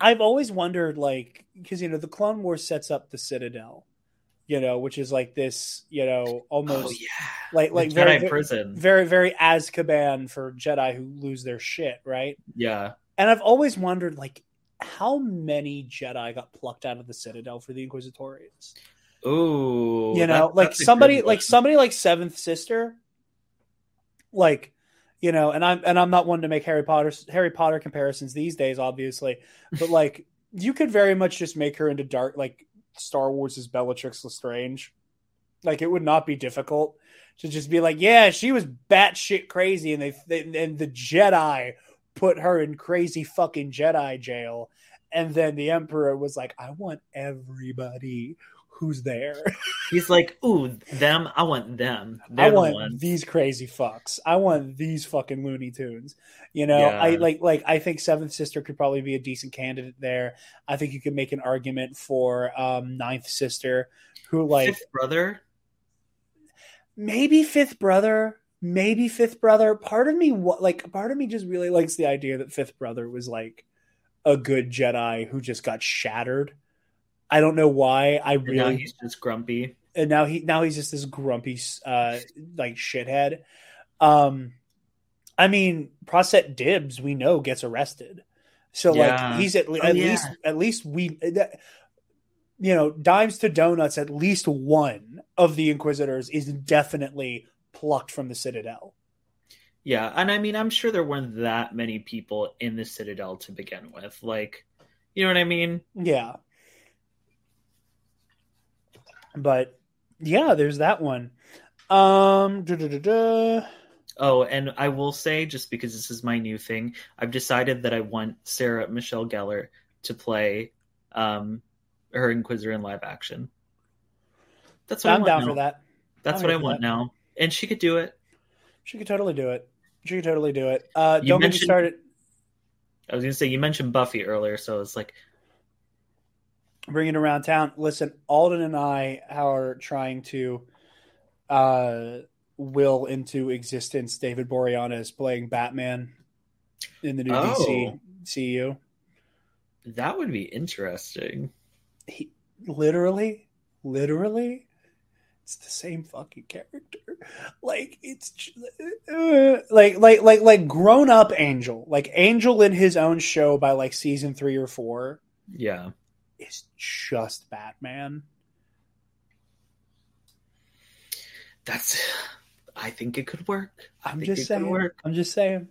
I've always wondered, like, because you know, the Clone Wars sets up the Citadel, you know, which is like this, you know, almost Oh yeah, like like Jedi very, very prison. very very Azkaban for Jedi who lose their shit, right? yeah, And I've always wondered, like, how many Jedi got plucked out of the Citadel for the Inquisitorians? ooh, you know that- like somebody like somebody like seventh sister like you know and i'm and i'm not one to make harry potter harry potter comparisons these days obviously but (laughs) like you could very much just make her into dark like star wars is bellatrix lestrange. Like it would not be difficult to just be like yeah she was batshit crazy and they, they and the jedi put her in crazy fucking jedi jail and then the emperor was like i want everybody who's there He's like, ooh, them. I want them. They're I want ones. these crazy fucks. I want these fucking Looney Tunes. You know, Yeah. I like like I think Seventh Sister could probably be a decent candidate there. I think you could make an argument for um Ninth Sister, who like Fifth brother. maybe Fifth Brother, maybe Fifth Brother. Part of me what like part of me just really likes the idea that Fifth Brother was like a good Jedi who just got shattered. I don't know why. I And now really he's just grumpy. and now he now he's just this grumpy uh like shithead um i mean Prosset Dibs we know gets arrested so Yeah. like he's at, le- Oh, at yeah. least at least we that, you know dimes to donuts at least one of the inquisitors is definitely plucked from the citadel Yeah, and I mean, I'm sure there weren't that many people in the Citadel to begin with. Like, you know what I mean? yeah but yeah there's that one um. Oh, and I will say, just because this is my new thing, I've decided that I want Sarah Michelle Gellar to play um, her Inquisitor in live action. That's what I i'm want down now. for that That's I'm what I want that. now, and she could do it. She could totally do it. She could totally do it. Uh, You don't get me started. I was gonna say you mentioned Buffy earlier, so it's like, Bringing it around town. Listen, Alden and I are trying to uh, will into existence David Boreanaz playing Batman in the new DC Oh. CU. that would be interesting. He literally, literally, it's the same fucking character. Like it's uh, like like like like grown up Angel, like Angel in his own show by like season three or four. Yeah, is just Batman. that's. I think it could work. I I'm just saying. work. I'm just saying.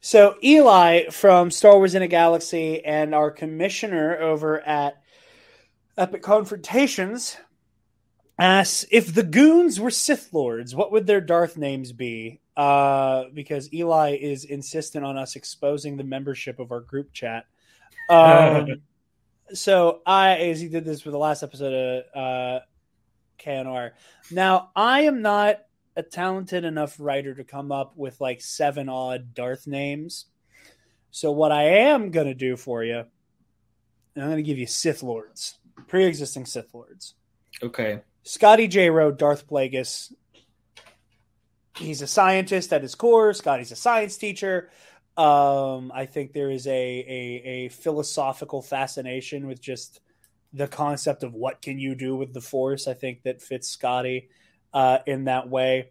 So Eli from Star Wars in a Galaxy and our commissioner over at Epic Confrontations asks if the goons were Sith Lords, what would their Darth names be? Uh, because Eli is insistent on us exposing the membership of our group chat. Um, (laughs) so I, as he did this for the last episode of uh, KNR. Now I am not a talented enough writer to come up with like seven odd Darth names. So what I am gonna do for you, I'm gonna give you Sith Lords, pre-existing Sith Lords. Okay. Scotty J. Rowe, Darth Plagueis. He's a scientist at his core. Scotty's a science teacher. Um, I think there is a, a a philosophical fascination with just the concept of what can you do with the Force. I think that fits Scotty uh, in that way.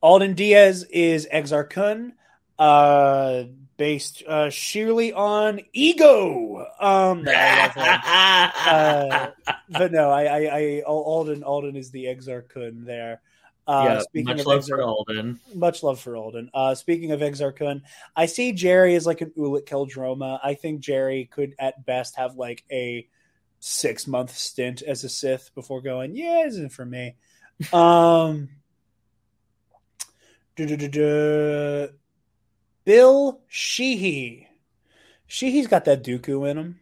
Alden Diaz is Exar Kun, uh, based uh, sheerly on ego. Um, no, I love him uh, but no, I, I, I, Alden, Alden is the Exar Kun there. Uh, yeah, speaking much of love Exar, for Alden. much love for Alden. Uh, speaking of Exar Kun, I see Jerry as like an Ulic Qel-Droma. I think Jerry could at best have like a six month stint as a Sith before going, yeah, isn't for me. (laughs) Um. Bill Sheehy. Sheehy's got that Dooku in him.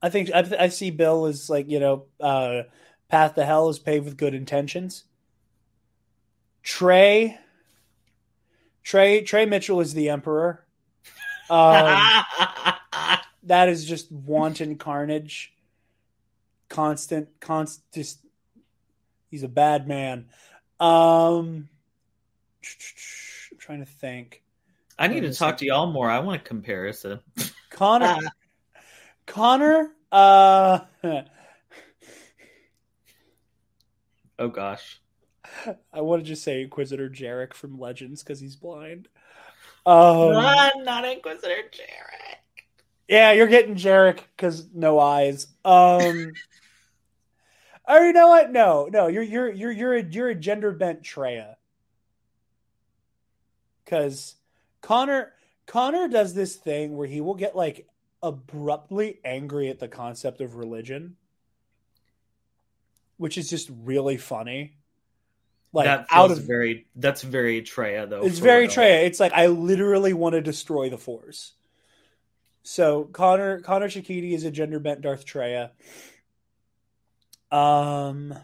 I think I, I see Bill as like you know, uh, path to hell is paved with good intentions. Trey, Trey, Trey Mitchell is the emperor. Um, (laughs) that is just wanton carnage. constant, constant. Just he's a bad man. Um, I'm trying to think. I need to talk to y'all more. I want a comparison. Connor, (laughs) Connor. Uh, (laughs) oh gosh. (laughs) I want to just say Inquisitor Jerec from Legends because he's blind. Um, not, not Inquisitor Jerec. Yeah, you're getting Jerec because no eyes. Um, (laughs) or you know what? No, no, you're you're you're you're a you're a gender bent Traya. Because Connor Connor does this thing where he will get like abruptly angry at the concept of religion, which is just really funny. Like that out of very that's very Traya though. It's very real. Traya. It's like I literally want to destroy the Force. So Connor Connor Shakiti is a gender bent Darth Traya. Um.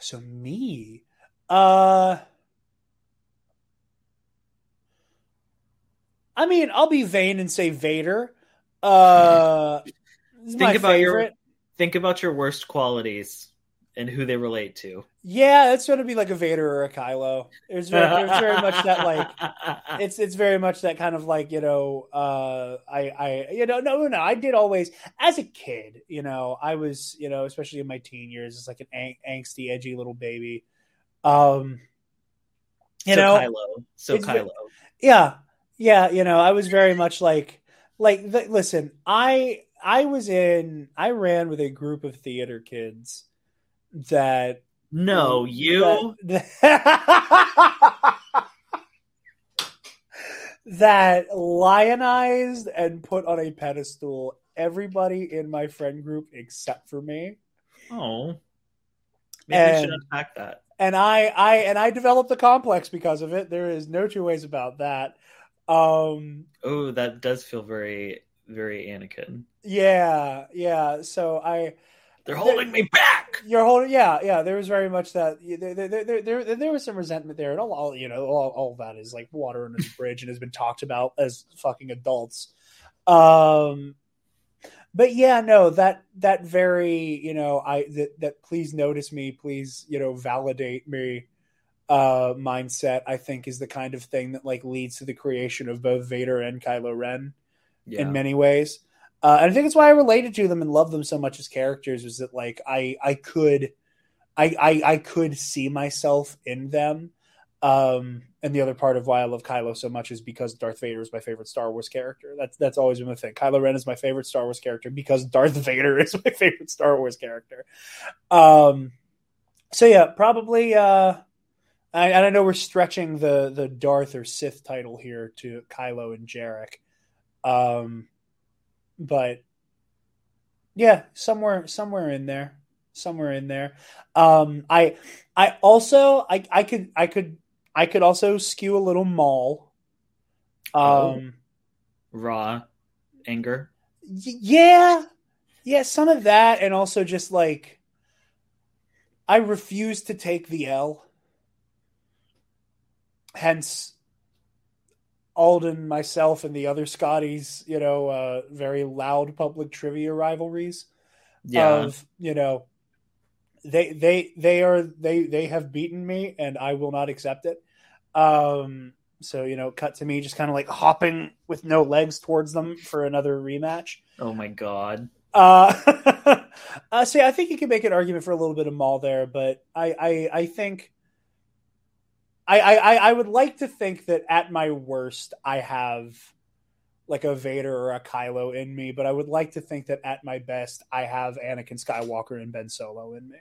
So me, uh. I mean, I'll be vain and say Vader. Uh, think about favorite. your think about your worst qualities and who they relate to. Yeah, it's going to be like a Vader or a Kylo. It's very, very much that like (laughs) it's it's very much that kind of like you know uh, I I you know no no I did always as a kid you know I was you know especially in my teen years it's like an ang- angsty edgy little baby. Um, you so know, Kylo, so Kylo. Yeah, yeah, you know I was very much like like the, listen I I was in I ran with a group of theater kids that no you that, (laughs) that lionized and put on a pedestal everybody in my friend group except for me. Oh maybe and, we should unpack that. and i i and i developed a complex because of it. There is no two ways about that. Um oh that does feel very very anakin. Yeah yeah. So i they're holding me back. You're holding, yeah, yeah. There was very much that there, there, there, there, there was some resentment there, and all, all you know, all, all that is like water under the bridge and has been talked about as fucking adults. Um, but yeah, no, that that very, you know, I that that please notice me, please, you know, validate me uh mindset i think is the kind of thing that like leads to the creation of both vader and kylo ren yeah. in many ways uh, and I think that's why I related to them and love them so much as characters. Was that like I I could I I, I could see myself in them. Um, and the other part of why I love Kylo so much is because Darth Vader is my favorite Star Wars character. That's that's always been the thing. Kylo Ren is my favorite Star Wars character because Darth (laughs) Vader is my favorite Star Wars character. Um, so yeah, probably. Uh, I, and I know we're stretching the the Darth or Sith title here to Kylo and Jerec. Um, but yeah, somewhere somewhere in there, somewhere in there. Um, I I also I I could I could I could also skew a little Maul. Oh. Um, oh. raw anger. Y- yeah, yeah, some of that, and also just like I refuse to take the L. Hence, Alden, myself, and the other Scotties, you know, uh, very loud public trivia rivalries. Yeah. Of you know, they they they are they they have beaten me, and I will not accept it. Um, so you know, cut to me just kind of like hopping with no legs towards them for another rematch. Oh my god. Uh, (laughs) uh see, I think you can make an argument for a little bit of Maul there, but I I, I think I, I I would like to think that at my worst I have like a Vader or a Kylo in me, but I would like to think that at my best I have Anakin Skywalker and Ben Solo in me.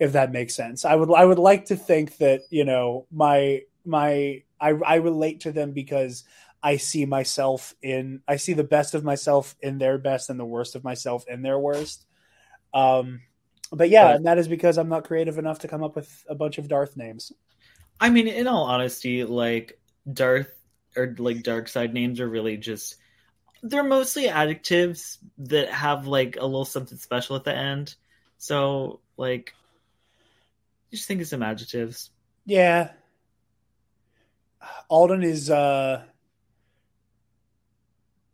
If that makes sense. I would I would like to think that, you know, my my I I relate to them because I see myself in I see the best of myself in their best and the worst of myself in their worst. Um but yeah, and that is because I'm not creative enough to come up with a bunch of Darth names. I mean, in all honesty, like Darth or like dark side names are really just they're mostly adjectives that have like a little something special at the end. So like you just think of some adjectives. Yeah. Alden is uh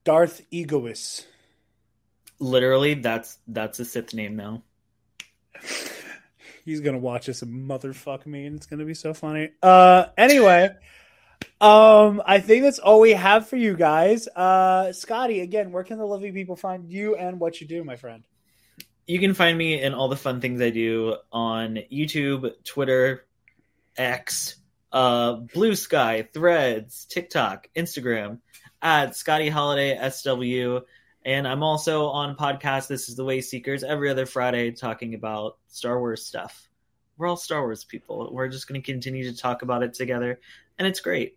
Darth Egoist. Literally, that's that's a Sith name now. He's gonna watch us and motherfuck me, and it's gonna be so funny. Uh, anyway, um, I think that's all we have for you guys. Uh, Scotty, again, where can the lovely people find you and what you do, my friend? You can find me in all the fun things I do on YouTube, Twitter, X, uh, Blue Sky, Threads, TikTok, Instagram, at Scotty Holiday SW. And I'm also on podcast. This is the Way Seekers every other Friday talking about Star Wars stuff. We're all Star Wars people. We're just going to continue to talk about it together, and it's great.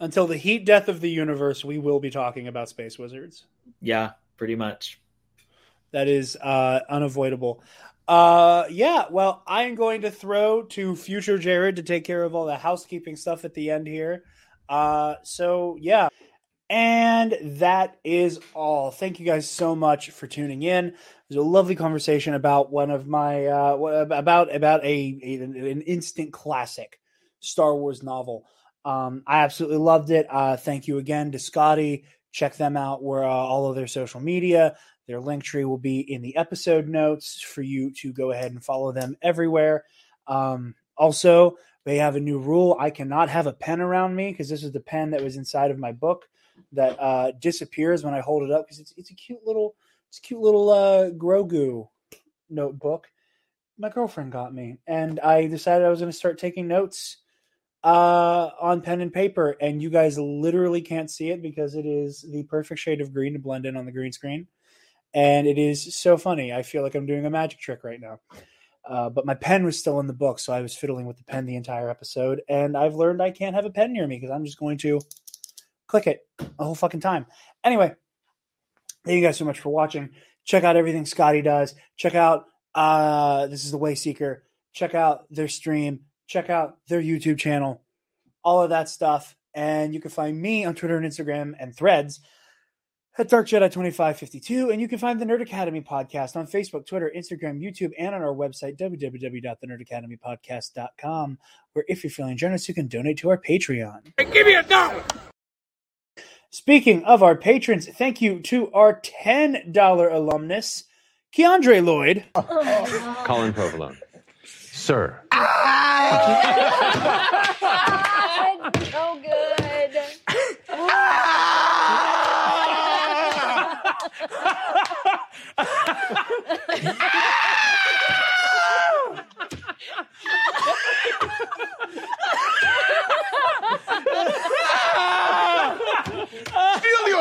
Until the heat death of the universe, we will be talking about Space Wizards. Yeah, pretty much. That is uh, unavoidable. Uh, yeah, well, I'm going to throw to future Jarod to take care of all the housekeeping stuff at the end here. Uh, so yeah. And that is all. Thank you guys so much for tuning in. It was a lovely conversation about one of my uh, about about a, a an instant classic Star Wars novel. Um, I absolutely loved it. Uh, thank you again to Scotty. Check them out. Where uh, all of their social media, their link tree will be in the episode notes for you to go ahead and follow them everywhere. Um, also, they have a new rule. I cannot have a pen around me because this is the pen that was inside of my book that uh, disappears when I hold it up because it's it's a cute little it's a cute little uh, Grogu notebook. My girlfriend got me, and I decided I was going to start taking notes uh, on pen and paper. And you guys literally can't see it because it is the perfect shade of green to blend in on the green screen, and it is so funny. I feel like I'm doing a magic trick right now. Uh, but my pen was still in the book, so I was fiddling with the pen the entire episode. And I've learned I can't have a pen near me because I'm just going to click it the whole fucking time. Anyway, thank you guys so much for watching. Check out everything Scotty does. Check out uh this is the Way Seeker. Check out their stream. Check out their YouTube channel. All of that stuff. And you can find me on Twitter and Instagram and threads at Dark Jedi 2552. And you can find the Nerd Academy podcast on Facebook, Twitter, Instagram, YouTube, and on our website, www.thenerdacademypodcast.com, where if you're feeling generous, you can donate to our Patreon. Hey, give me a dollar! Speaking of our patrons, thank you to our $10 alumnus, Keandre Lloyd. (laughs) Colin Provolone. Sir. (laughs) so good. Feel (laughs)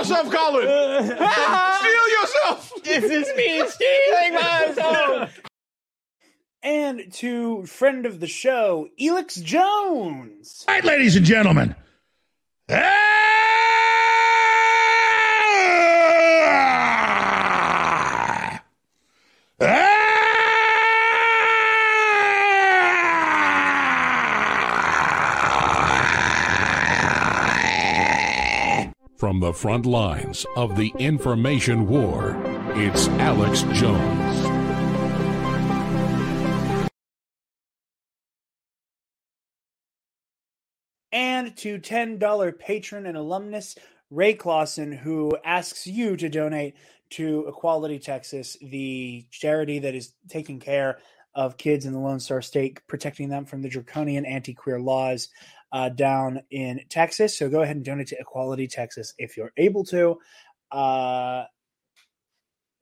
yourself, Colin! (laughs) Feel yourself! This is me stealing my soul. And to friend of the show, Elix Jones. All right, ladies and gentlemen. Ah! The front lines of the information war, it's Alex Jones. And to $10 patron and alumnus, Ray Clausen, who asks you to donate to Equality Texas, the charity that is taking care of kids in the Lone Star State, protecting them from the draconian anti queer laws uh, down in Texas. So go ahead and donate to Equality Texas if you're able to. Uh,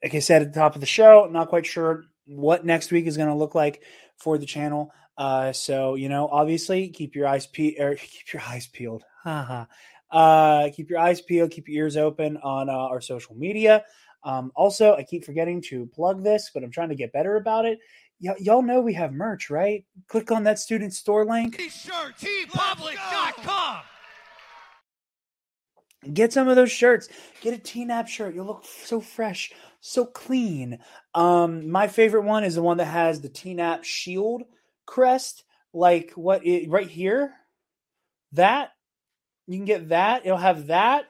like I said at the top of the show, not quite sure what next week is going to look like for the channel. Uh, so you know, obviously, keep your eyes pe- or (laughs) keep your eyes peeled. (laughs) Uh, keep your eyes peeled. Keep your ears open on uh, our social media. Um, also, I keep forgetting to plug this, but I'm trying to get better about it. Y- y'all know we have merch, right? Click on that student store link. TeePublic.com. Get some of those shirts. Get a TNAP shirt. You'll look so fresh, so clean. Um, my favorite one is the one that has the TNAP shield crest, like what it, right here. That you can get that. It'll have that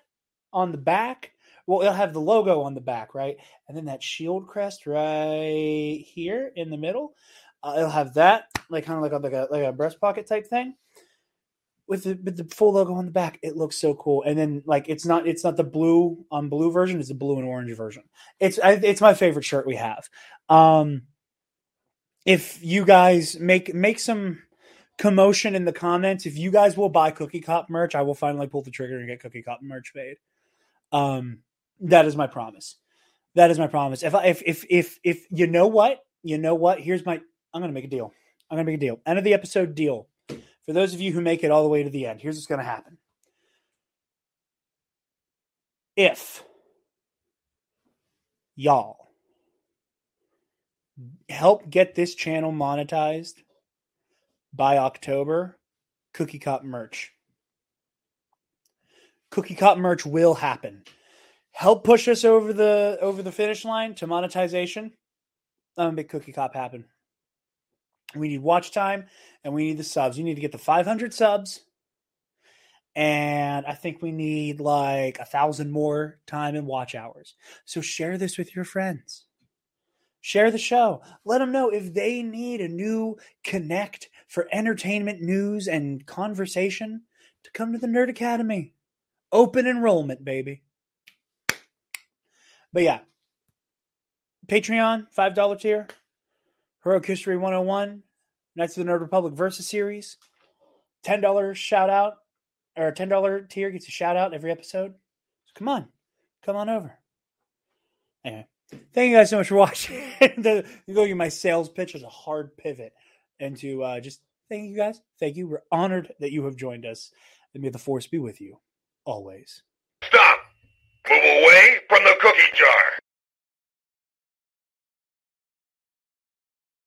on the back. Well, it'll have the logo on the back, right? And then that shield crest right here in the middle. Uh, it'll have that, like kind of like a, like a like a breast pocket type thing with the with the full logo on the back. It looks so cool. And then like it's not it's not the blue on blue version. It's the blue and orange version. It's I, it's my favorite shirt we have. Um, if you guys make make some commotion in the comments, if you guys will buy Cookie Cop merch, I will finally pull the trigger and get Cookie Cop merch made. Um, that is my promise. That is my promise. If I, if if if if you know what you know what here's my I'm gonna make a deal. I'm gonna make a deal. End of the episode deal. For those of you who make it all the way to the end, here's what's gonna happen. If y'all help get this channel monetized by October, Cookie Cop merch. Cookie Cop merch will happen. Help push us over the over the finish line to monetization. Um, I'm gonna make Cookie Cop happen. We need watch time and we need the subs. You need to get the 500 subs, and I think we need like a thousand more time and watch hours. So share this with your friends. Share the show. Let them know if they need a new connect for entertainment news and conversation to come to the Nerd Academy. Open enrollment, baby. But yeah, Patreon, $5 tier, Heroic History 101, Knights of the Nerd Republic Versus Series, $10 shout out, or $10 tier gets a shout out every episode. So come on, come on over. Anyway, thank you guys so much for (laughs) watching. (laughs) the, go my sales pitch as a hard pivot into uh, just thank you guys. Thank you. We're honored that you have joined us. And may the force be with you always. Stop! Move away cookie jar.